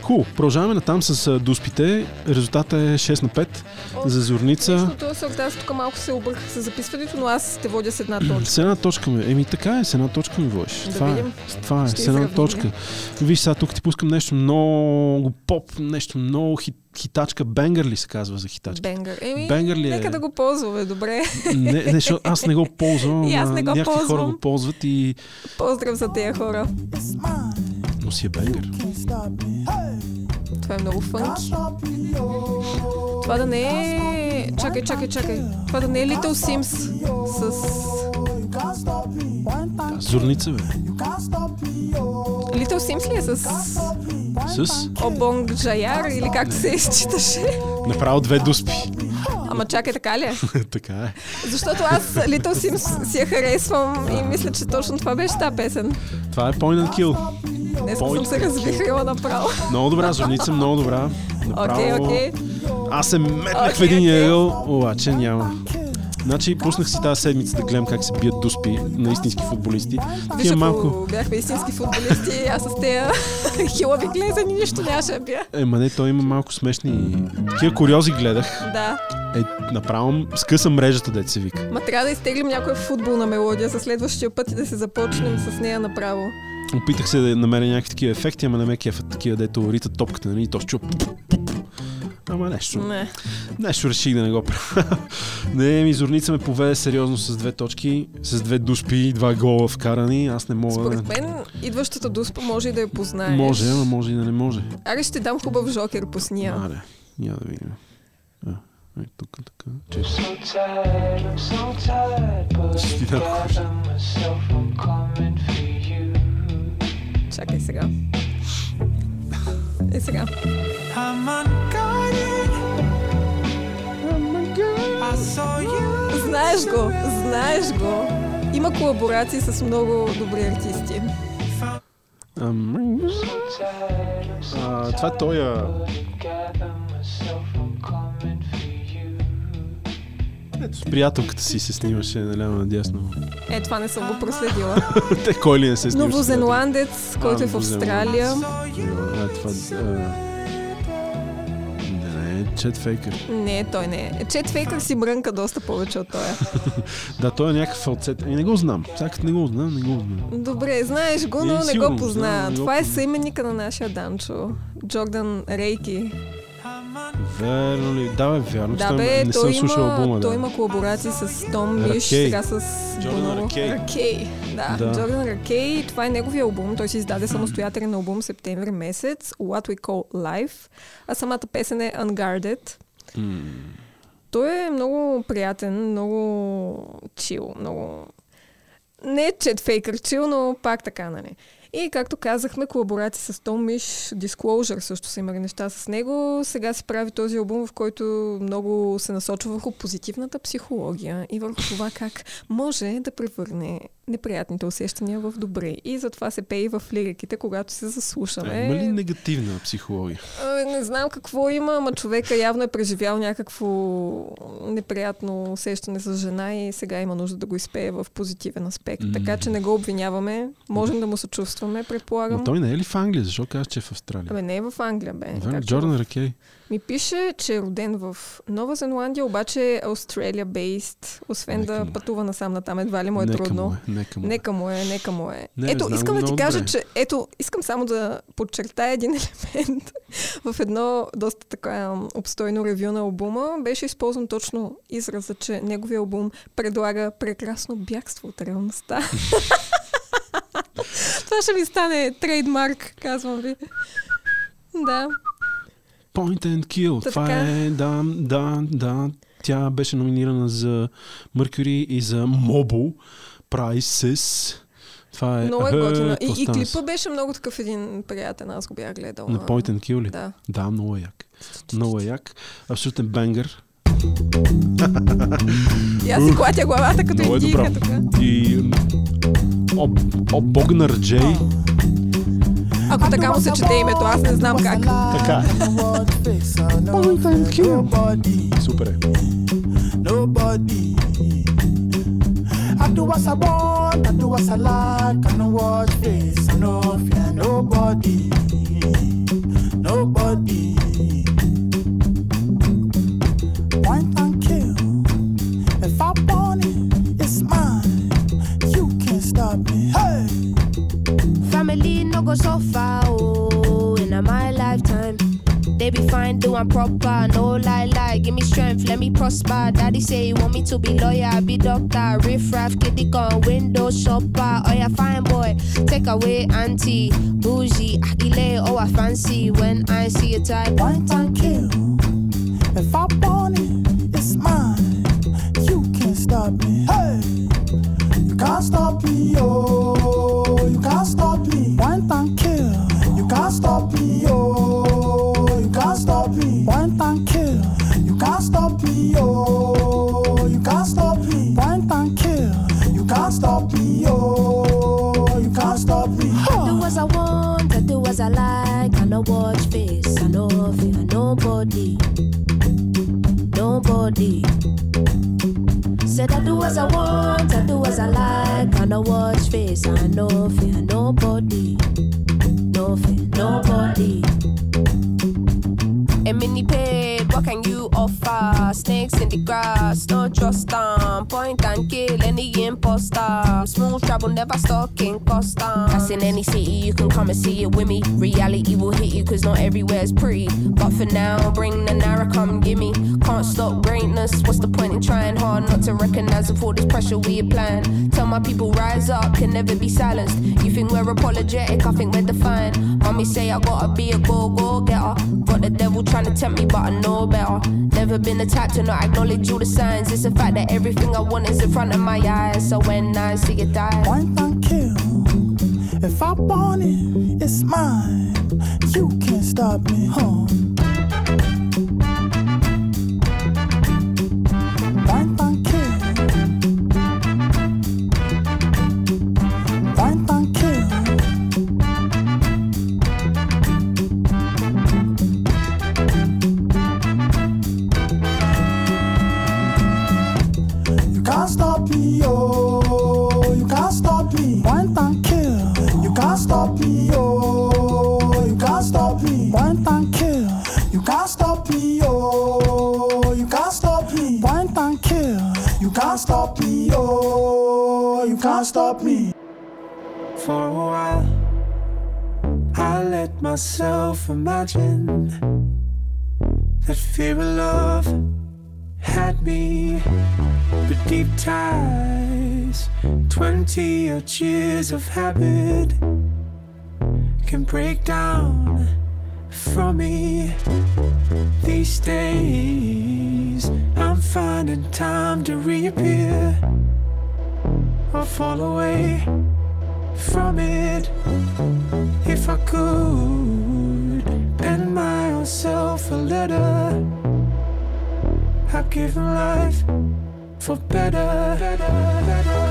Хубаво, продължаваме натам с дуспите. Резултата е 6 на 5 О, за Зорница. Сорта, аз тук малко се обърках с записването, но аз те водя с една точка. С една точка ми. Еми така е, с една точка ми водиш. Да това видим. е. Това е, Ще с една изравним. точка. Виж сега, тук ти пускам нещо много поп, нещо много хит, хитачка. Бенгър ли се казва за хитачка? Бенгър. Еми, Бенгър ли е? нека да го ползваме, добре. Не, не, защото аз не го ползвам. И аз не го някакви хора ползвам. го ползват и... Поздрав за тези хора. Но си е бенгър. Това е много фънки. Това да не е... Чакай, чакай, чакай. Това да не е Little Sims с... Да, Зорница, бе. Little Sims ли е с С Обонг Джаяр или както се изчиташе? направо две дуспи. Ама чакай, така ли е? така е. Защото аз Little Sims си я харесвам и мисля, че точно това беше тази песен. Това е Point and Kill. Днес съм се развихрила направо. Много добра зорница, много добра. Окей, окей. Аз се метнах в Окей, един ъгъл, обаче няма. Значи, пуснах си тази седмица да гледам как се бият дуспи на истински футболисти. Виж, ако малко... бяхме истински футболисти, аз с тея хилави глезани нищо нямаше да бия. Е, ма не, той има малко смешни... Такива куриози гледах. Да. Е, направо скъса мрежата, дете се вика. Ма трябва да изтеглим някоя футболна мелодия за следващия път и да се започнем с нея направо. Опитах се да намеря някакви такива ефекти, ама не ме кефат такива, дето ритат топката, нали? И то чува. Ама нещо. Не. Нещо реших да не го правя. не, ми Зорница ме поведе сериозно с две точки, с две дуспи и два гола вкарани. Аз не мога Според мен, идващата дуспа може и да я познаеш. Може, ама може и да не може. Аре ще ти дам хубав жокер по сния. Аре, няма да видим. А, е, тук, така. Че... So tired, I'm so tired, but Ще ти дам Чакай сега. Е сега. Знаеш го, знаеш го. Има колаборации с много добри артисти. А, това е той, а, ето с приятелката си се снимаше наляво надясно. Е, това не съм го проследила. Те кой ли не се снимаше? Новозеландец, който е в Австралия. приятелката? А, това... Да не е Чет Фейкър. Не, той не е. Чет Фейкър си брънка доста повече от този. Да, той е някакъв фалцет. Е, не го знам. Сякаш не го знам, не го знам. Добре, знаеш го, Е, но не го го Това е съименника на нашия Данчо. Джордан Рейки. Верно ли? Да, бе, вярно. че Да, той- бе, не той съм слушал има, албума, той да. има колаборации с Том Миш, сега с Джордан. Ракей. Ракей. Да, Да. Джордан Ракей. Това е неговия албум. Той си издаде самостоятелен албум септември месец. What We Call Life. А самата песен е Unguarded. М, Той е много приятен, много чил, много... Не е чет фейкър чил, но пак така, нали. И както казахме, колаборации с Том Миш, Disclosure също са имали неща с него. Сега се прави този албум, в който много се насочва върху позитивната психология и върху това как може да превърне неприятните усещания в добри. И затова се пее и в лириките, когато се заслушаме. А, Има ли негативна психология? А, Не знам какво има, ама човека явно е преживял някакво неприятно усещане с жена и сега има нужда да го изпее в позитивен аспект. Така че не го обвиняваме, можем да му съчувстваме, предполагам. Но той не е ли в Англия? Защо казваш, че е в Австралия? Абе, не е в Англия, бе. Че Джордан в- Ракей. Ми пише, че е роден в Нова Зеландия, обаче е Australia-based. Освен Нека да му е. пътува насам натам, едва ли му е нека трудно. Му е, нека му е. Нека му е, нека му е. Не, ето, искам да ти кажа, добре. че ето, искам само да подчертая един елемент в едно доста така обстойно ревю на албума. Беше използван точно израза, че неговия албум предлага прекрасно бягство от реалността. Това ще ми стане трейдмарк, казвам ви. Да. Point and Kill. Та Това така. е, да, да, да. Тя беше номинирана за Mercury и за Mobile Prices. Това е... Много е Е, готина. И, и клипа беше много такъв един приятен. Аз го бях гледала. На Point and Kill ли? Да. Да, много е як. Много е як. Абсолютен бенгър. И аз си клатя главата, като е добра. тук. И... О, о Богнар Джей. Ако така му се чете името, аз не знам как. Така е. Супер е. I do what I want, I do what I like, I know what face, I know fear nobody. Nobody. So far, oh, in my lifetime. They be fine, doing proper, no lie, lie. Give me strength, let me prosper. Daddy say he want me to be lawyer, be doctor, riff raff, kitty gun, window shopper. Oh yeah, fine boy, take away auntie, bougie, akile, oh I fancy when I see a type. Point and kill. If I want it, it's mine. You can't stop me. Hey, you can't stop me. Oh, you can't stop. Point and kill. You can't stop me. Oh, you can't stop me. Point and kill. You can't stop me. Oh, you can't stop me. Point and kill. You can't stop me. Oh, you can't stop me. I do as I want, I do as I like. I no watch face, I no fear nobody. Nobody. Said I do as I want, I do as I like. I know watch face, I know fear nobody. No fear nobody. A mini what can you offer? Snakes in the grass, no trust them. Point and kill any imposter. Smooth travel, never stalking Costa. That's in any city, you can come and see it with me. Reality will hit you, cause not everywhere's pretty. But for now, bring the Nara, come gimme. Can't stop greatness, what's the point in trying hard not to recognize all this pressure we applying? Tell my people, rise up, can never be silenced. You think we're apologetic, I think we're defiant. Mommy say I gotta be a go go getter. Got the devil trying to tempt me, but I know better. Never been the type to not acknowledge all the signs. It's a fact that everything I want is in front of my eyes. So when I see it die, Point and kill. If I want it, it's mine. You can't stop me, huh? Can't stop me. For a while, I let myself imagine that fear of love had me. But deep ties, 20 odd years of habit can break down from me. These days, I'm finding time to reappear or fall away from it. If I could pen my own self a letter, I'd give life for better. better, better.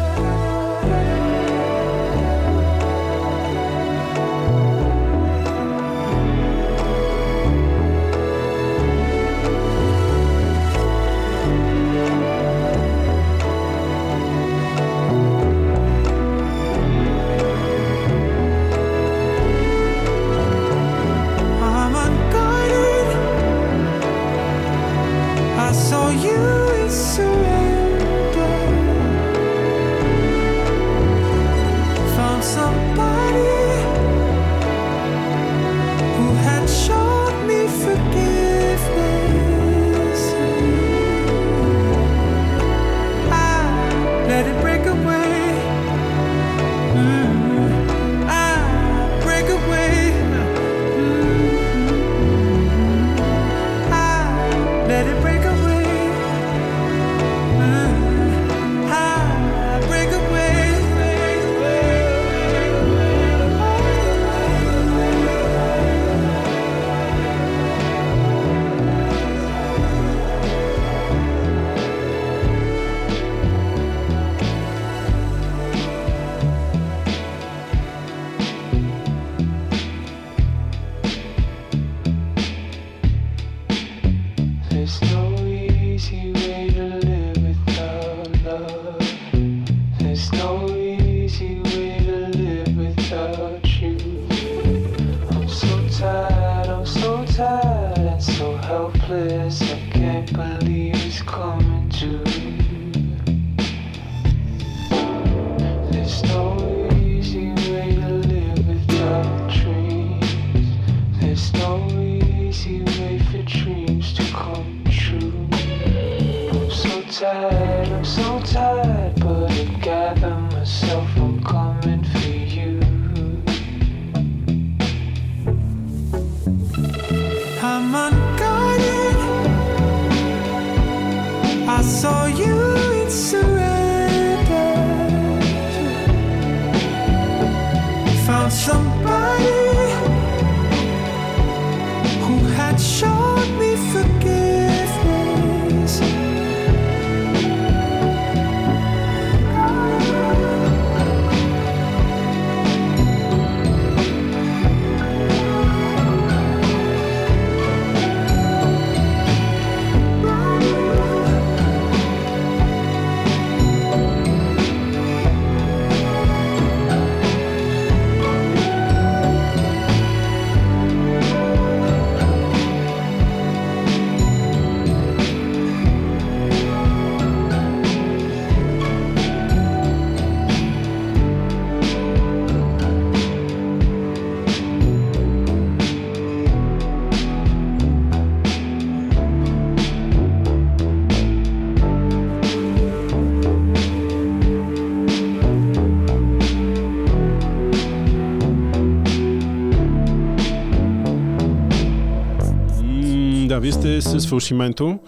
Вие сте с фалшименто.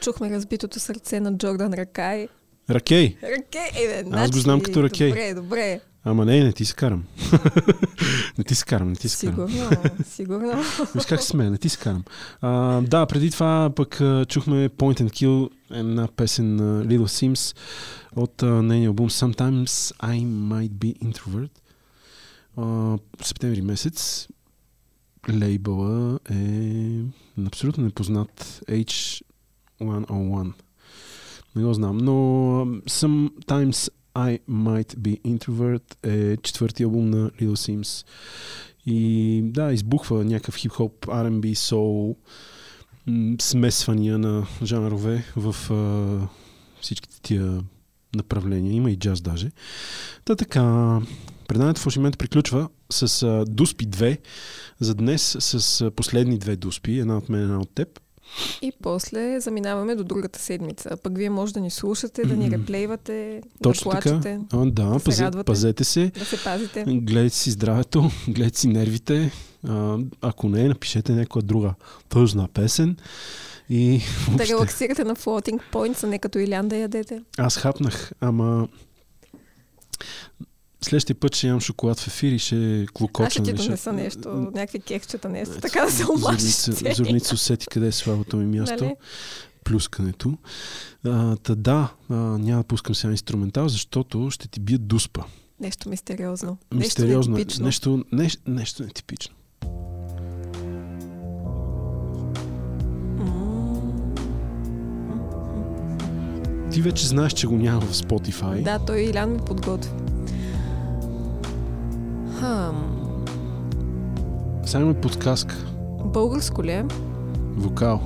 Чухме разбитото сърце на Джордан Ракай. Ракей. Ракей, е, бе, Аз го знам като Ракей. Добре, добре. Ама не, не ти се карам. не ти се карам, не ти се карам. Сигурно, сигурно. Виж как се смея, не ти се карам. А, да, преди това пък чухме Point and Kill, една песен на Little Sims от а, нейния албум Sometimes I Might Be Introvert. А, септември месец лейбъла е абсолютно непознат H101. Не го знам, но Sometimes I Might Be Introvert е четвърти албум на Little Sims. И да, избухва някакъв хип-хоп, R&B, м, смесвания на жанрове в а, всичките тия направления. Има и джаз даже. Та така, преданието в Ошимент приключва с а, Дуспи 2. За днес с а, последни две Дуспи, една от мен, една от теб. И после заминаваме до другата седмица. Пък вие може да ни слушате, да ни реплейвате, Точно да така. плачете, А, да, да се пазе, радвате. пазете се. да се пазите. Гледайте си здравето, гледайте си нервите. А, ако не, напишете някоя друга тъжна песен. И Да релаксирате на floating points, а не като Илян да ядете. аз хапнах, ама следващия път ще имам шоколад в ефир и ще клокоча. ще ти нали, донеса нещо, някакви кексчета, нещо, така да се омашите. зорница усети къде е слабото ми място. Нали? Плюскането. А, та да, а, няма да пускам сега инструментал, защото ще ти бият дуспа. Нещо мистериозно. Мистериозно. е. Нещо нещо, нещо, нещо нетипично. Ти вече знаеш, че го няма в Spotify. Да, той Илян ми подготви. Хам. Само има подсказка. Българско ли е? Вокал.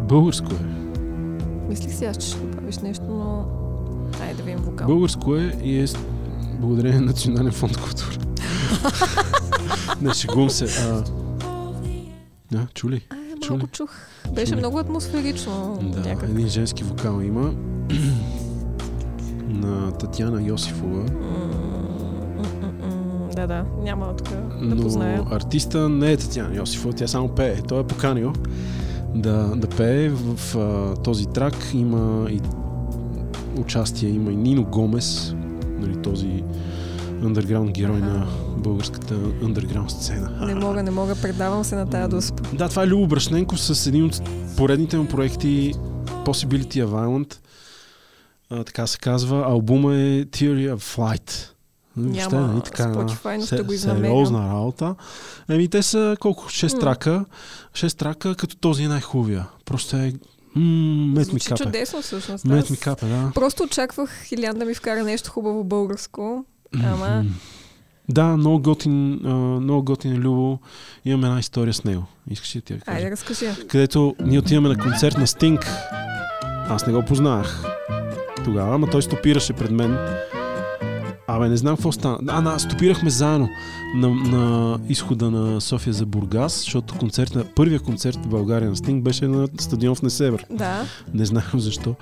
Българско е. Мислих си аз, че ще добавиш нещо, но... Айде да видим вокал. Българско е и е благодарение на Национален фонд култура. Не, шегувам се. А... А, чули? Чули? малко чух. Беше Чули? много атмосферично. Да, някак. един женски вокал има на Татьяна Йосифова, м, Да, да, няма тук да но позная. артиста не е Татьяна Йосифова, тя само пее. Той е поканил да, да пее в а, този трак. Има и участие, има и Нино Гомес, нали, този underground герой на българската underground сцена. Не мога, не мога, предавам се на тази дуспа. Да, това е Любо Брашненко с един от поредните му проекти Possibility of Violent. А, така се казва. Албума е Theory of Flight. Въобще, Няма нали, така, Spotify, но ще се- го изнамерям. Сериозна работа. Еми, те са колко? 6 М. трака. 6 трака, като този е най-хубавия. Просто е... М- мет ми капе. чудесно всъщност. Мет ми капе, да. Просто очаквах Илян да ми вкара нещо хубаво българско. Ама. Да, много готин, много готин е Любо. Имам една история с него. Искаш ли да ти я кажа? айде разкажи. където ние отиваме на концерт на Стинг. Аз не го познавах тогава, ама той стопираше пред мен. Абе, не знам какво стана. А, да, стопирахме заедно на, на изхода на София за Бургас, защото концерт, на, първия концерт в България на Стинг беше на стадион в Несевер. Да. Не знам защо.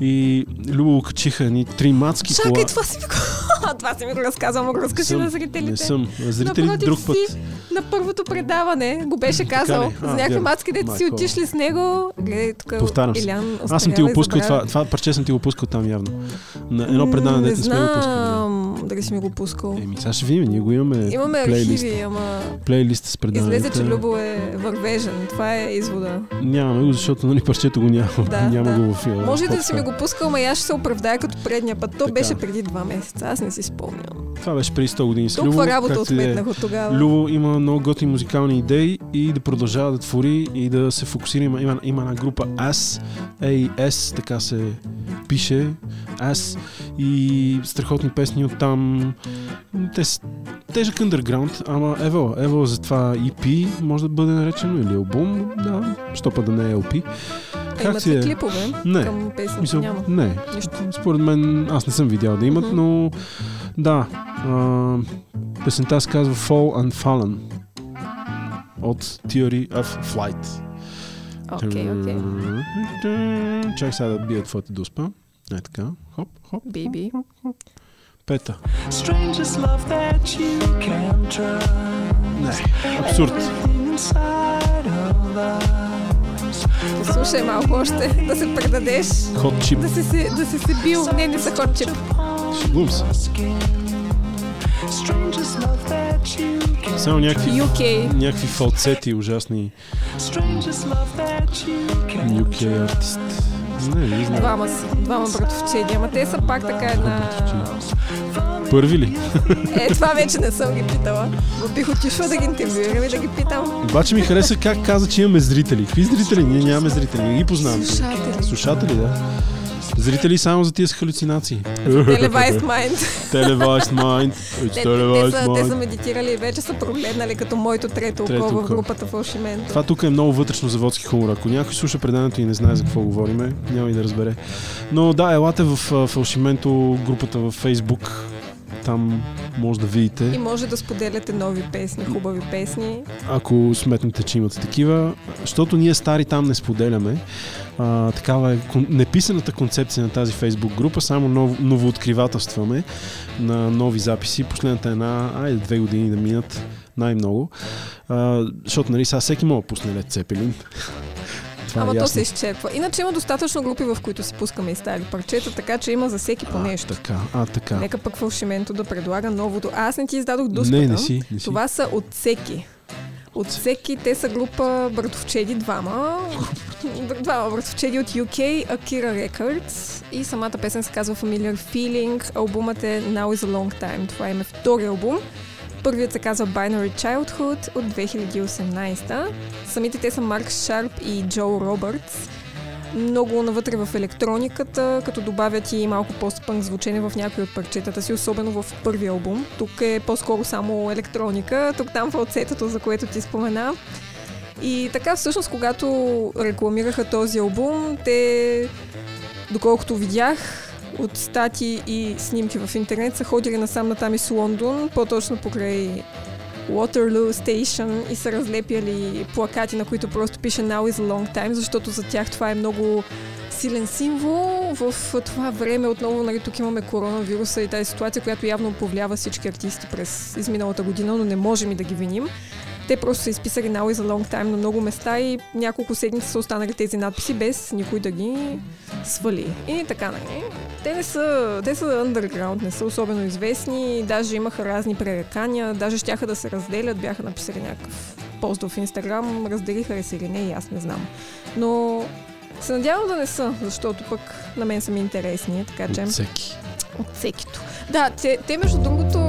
И Любо качиха едни три мацки Чакай, кола. това си ми това си ми го разказвам, го разкажи на зрителите. Не съм. Зрителите Напротив друг път. си, на първото предаване го беше казал. А, За някакви вярно. мацки, дето си отишли с него. Гледай, тук Повтарям се. Илян Аз съм ти го пускал това, това парче съм ти го пускал там явно. На едно предаване, не сме го пускали. Знам дали си ми го пускал. Еми, сега ще видим, ние го имаме. Имаме плейлист. архиви, ама Плейлист с преданията. излезе, че Любо е вървежен. Това е извода. Нямаме го, защото нали парчето го няма. Да, няма да. го в Може да си ми го пускал, ама и аз ще се оправдая като предния път. То Така. беше преди два месеца. Аз не си спомням. Това беше преди 100 години с Толкова Любо. работа е. отметнах от тогава. Любо има много готини музикални идеи и да продължава да твори и да се фокусира. Има, има, има една група AS, AS, така се пише, AS и страхотни песни от там. Те са тежък underground, ама ево, ево за това EP може да бъде наречено или албум, да, що па да не е LP. А имат си е? клипове Не. към песните? Мисъл, Няма. не, Нищо. според мен аз не съм видял да имат, но да, а, песента се казва Fall and Fallen от Theory of Flight. Окей, окей. Чакай сега да бия твоята дуспа. Е така. Хоп, хоп. Биби. Пета. Strangest trust. Не, абсурд. Слушай малко още, да се предадеш, Хот чип. да си се, да си се бил. Не, не са хот чип. Шегувам се. Само някакви, UK. някакви фалцети ужасни. UK артист. Не, не знам. Двама двама братовчеди, ама те са пак така една... Първи ли? Е, това вече не съм ги питала. Но бих отишла да ги интервюирам и да ги питам. Обаче ми хареса как каза, че имаме зрители. Какви зрители? Ние нямаме зрители. Не ги познавам. Слушатели. Слушатели, да. Зрители само за тия с халюцинации. Televised Mind. Televised mind. Те, са, медитирали и вече са прогледнали като моето трето око в групата Фалшименто. Това тук е много вътрешно заводски хумор. Ако някой слуша преданието и не знае за какво говориме, няма и да разбере. Но да, елате в Фалшименто, групата във Facebook. Там може да И видите, може да споделяте нови песни, хубави песни. ако сметнете, че имате такива. Защото ние стари там не споделяме. А, такава е неписаната концепция на тази Facebook група. Само нов, новооткривателстваме на нови записи. Последната една, айде две години да минат най-много. А, защото нали сега всеки може да пусне Лед Цепелин. Това Ама е то се изчерпва. Иначе има достатъчно групи, в които си пускаме и стари парчета, така че има за всеки по нещо. Така, а така. Нека пък фалшименто да предлага новото. А, аз не ти издадох дуспата. Не, не си, не си. Това са отсеки. Отсеки, те са група братовчеди, двама. Двама братовчеди от UK, Akira Records. И самата песен се казва Familiar Feeling. Албумът е Now is a Long Time. Това е втори албум. Първият се казва Binary Childhood от 2018. Самите те са Марк Шарп и Джо Робъртс. Много навътре в електрониката, като добавят и малко по-спънк звучение в някои от парчетата си, особено в първия албум. Тук е по-скоро само електроника, тук там фалцетото, за което ти спомена. И така, всъщност, когато рекламираха този албум, те, доколкото видях, от стати и снимки в интернет са ходили насам натам из Лондон, по-точно покрай Waterloo Station и са разлепяли плакати, на които просто пише Now is a long time, защото за тях това е много силен символ. В това време отново, нали, тук имаме коронавируса и тази ситуация, която явно повлиява всички артисти през изминалата година, но не можем и да ги виним. Те просто са изписали Now is a long time на много места и няколко седмици са останали тези надписи без никой да ги свали. И така, нали? Те не са, те са underground, не са особено известни, даже имаха разни пререкания, даже щяха да се разделят, бяха написали някакъв пост в Инстаграм, разделиха ли се или не, и аз не знам. Но се надявам да не са, защото пък на мен са ми интересни, така че Всеки. от всекито. Да, те, те между другото,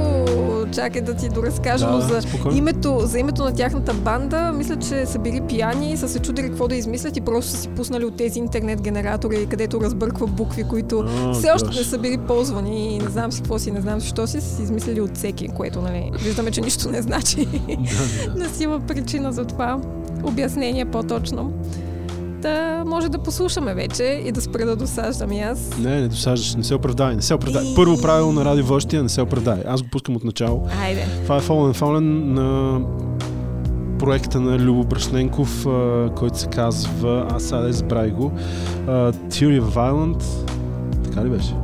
чакай да ти доразкажа, но за спокойно. името, за името на тяхната банда, мисля, че са били пияни и са се чудили какво да измислят и просто са си пуснали от тези интернет генератори, където разбърква букви, които О, все още не са били ползвани и не знам си какво си, не знам защо си, са си измислили от всеки, което нали, виждаме, че нищо не значи. не си има причина за това. Обяснение по-точно. Да може да послушаме вече и да спра да досаждам и аз. Не, не досаждаш, не се оправдай, не се оправдай. Първо правило на радио Вълщия, не се оправдай. Аз го пускам от начало. Айде. Това е Fallen Fallen на проекта на Любо Брашненков, който се казва, аз сега забравих го, Theory of Violent. Така ли беше?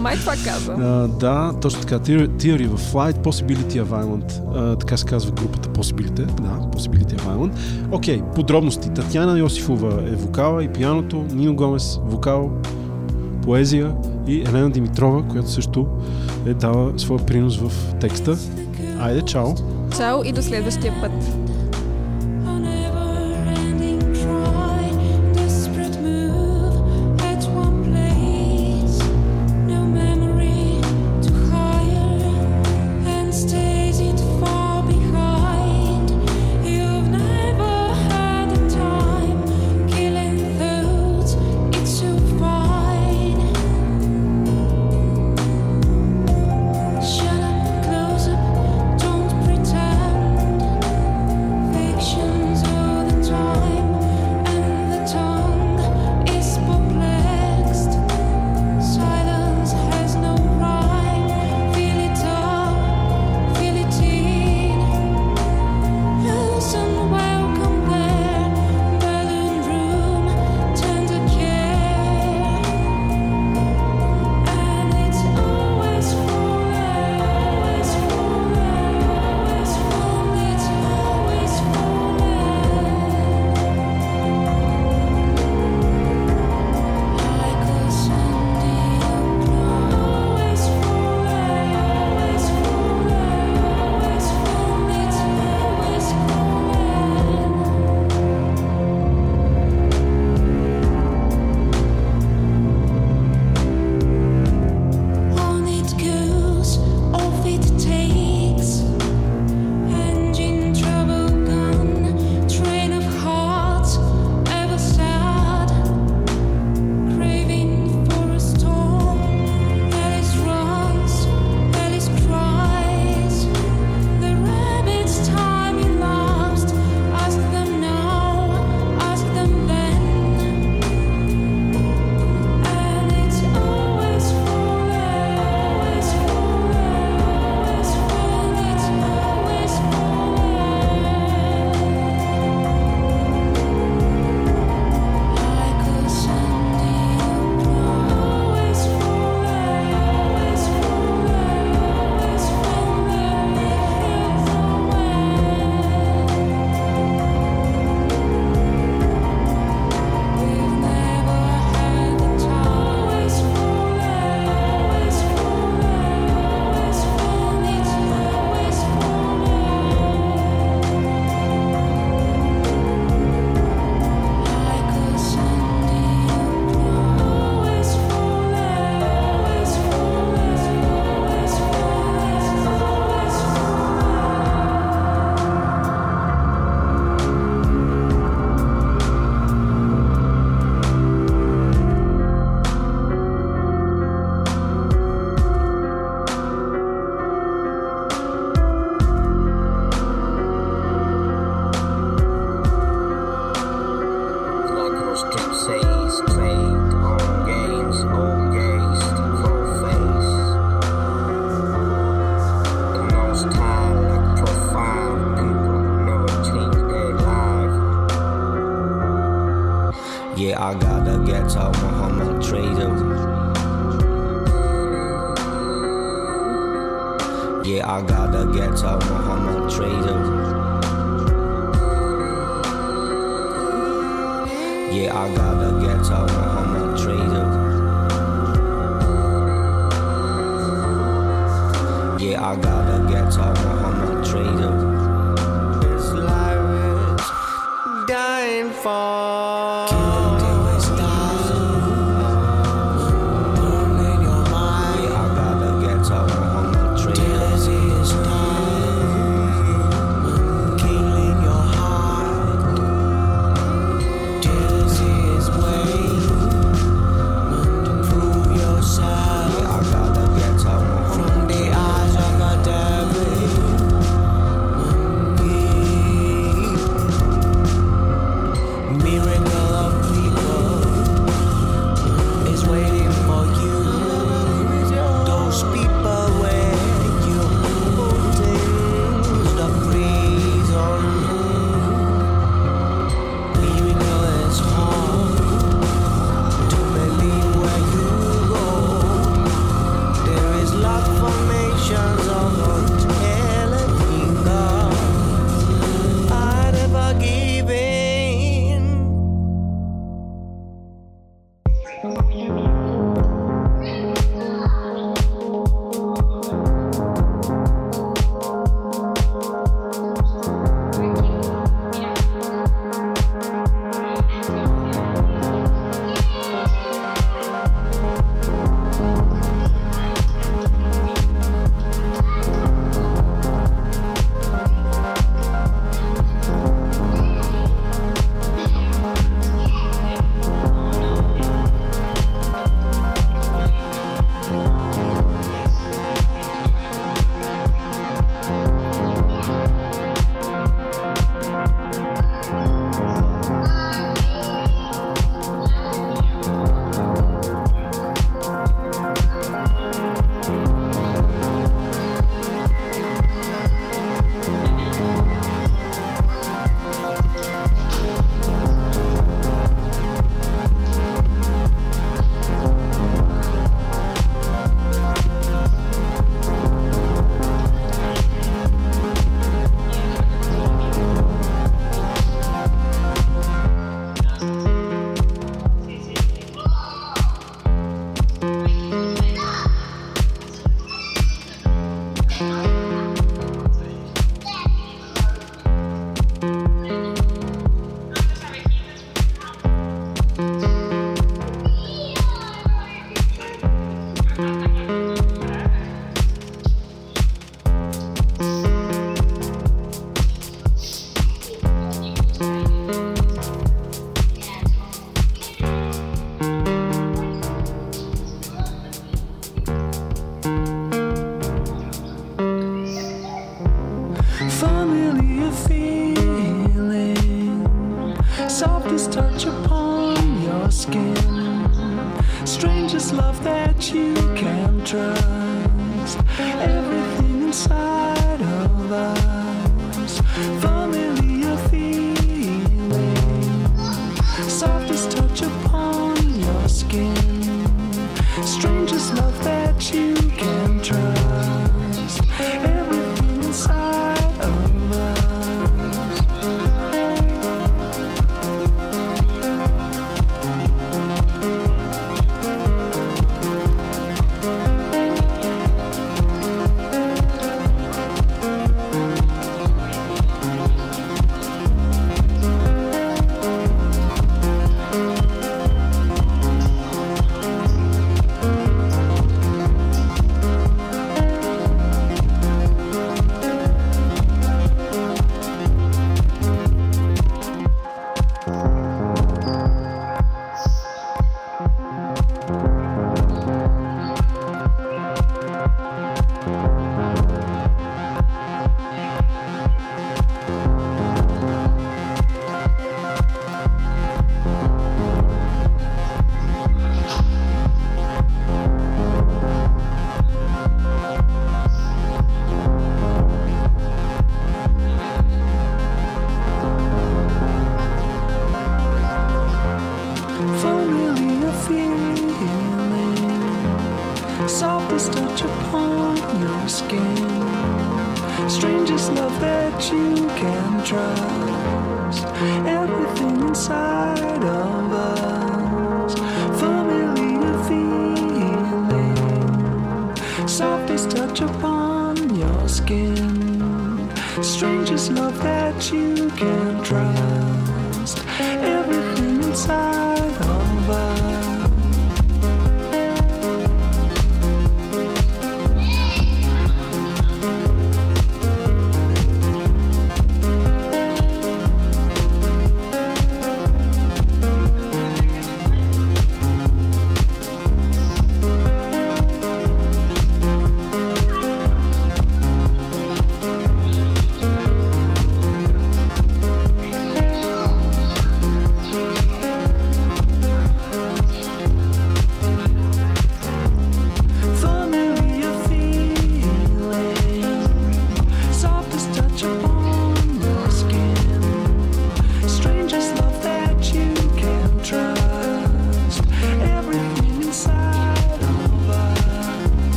Май това каза. А, да, точно така. Theory, of Flight, Possibility of Violent. А, така се казва групата Possibility. Да, Possibility of Violent. Окей, подробности. Татьяна Йосифова е вокала и пианото, Нино Гомес вокал, поезия и Елена Димитрова, която също е дала своя принос в текста. Айде, чао! Чао и до следващия път.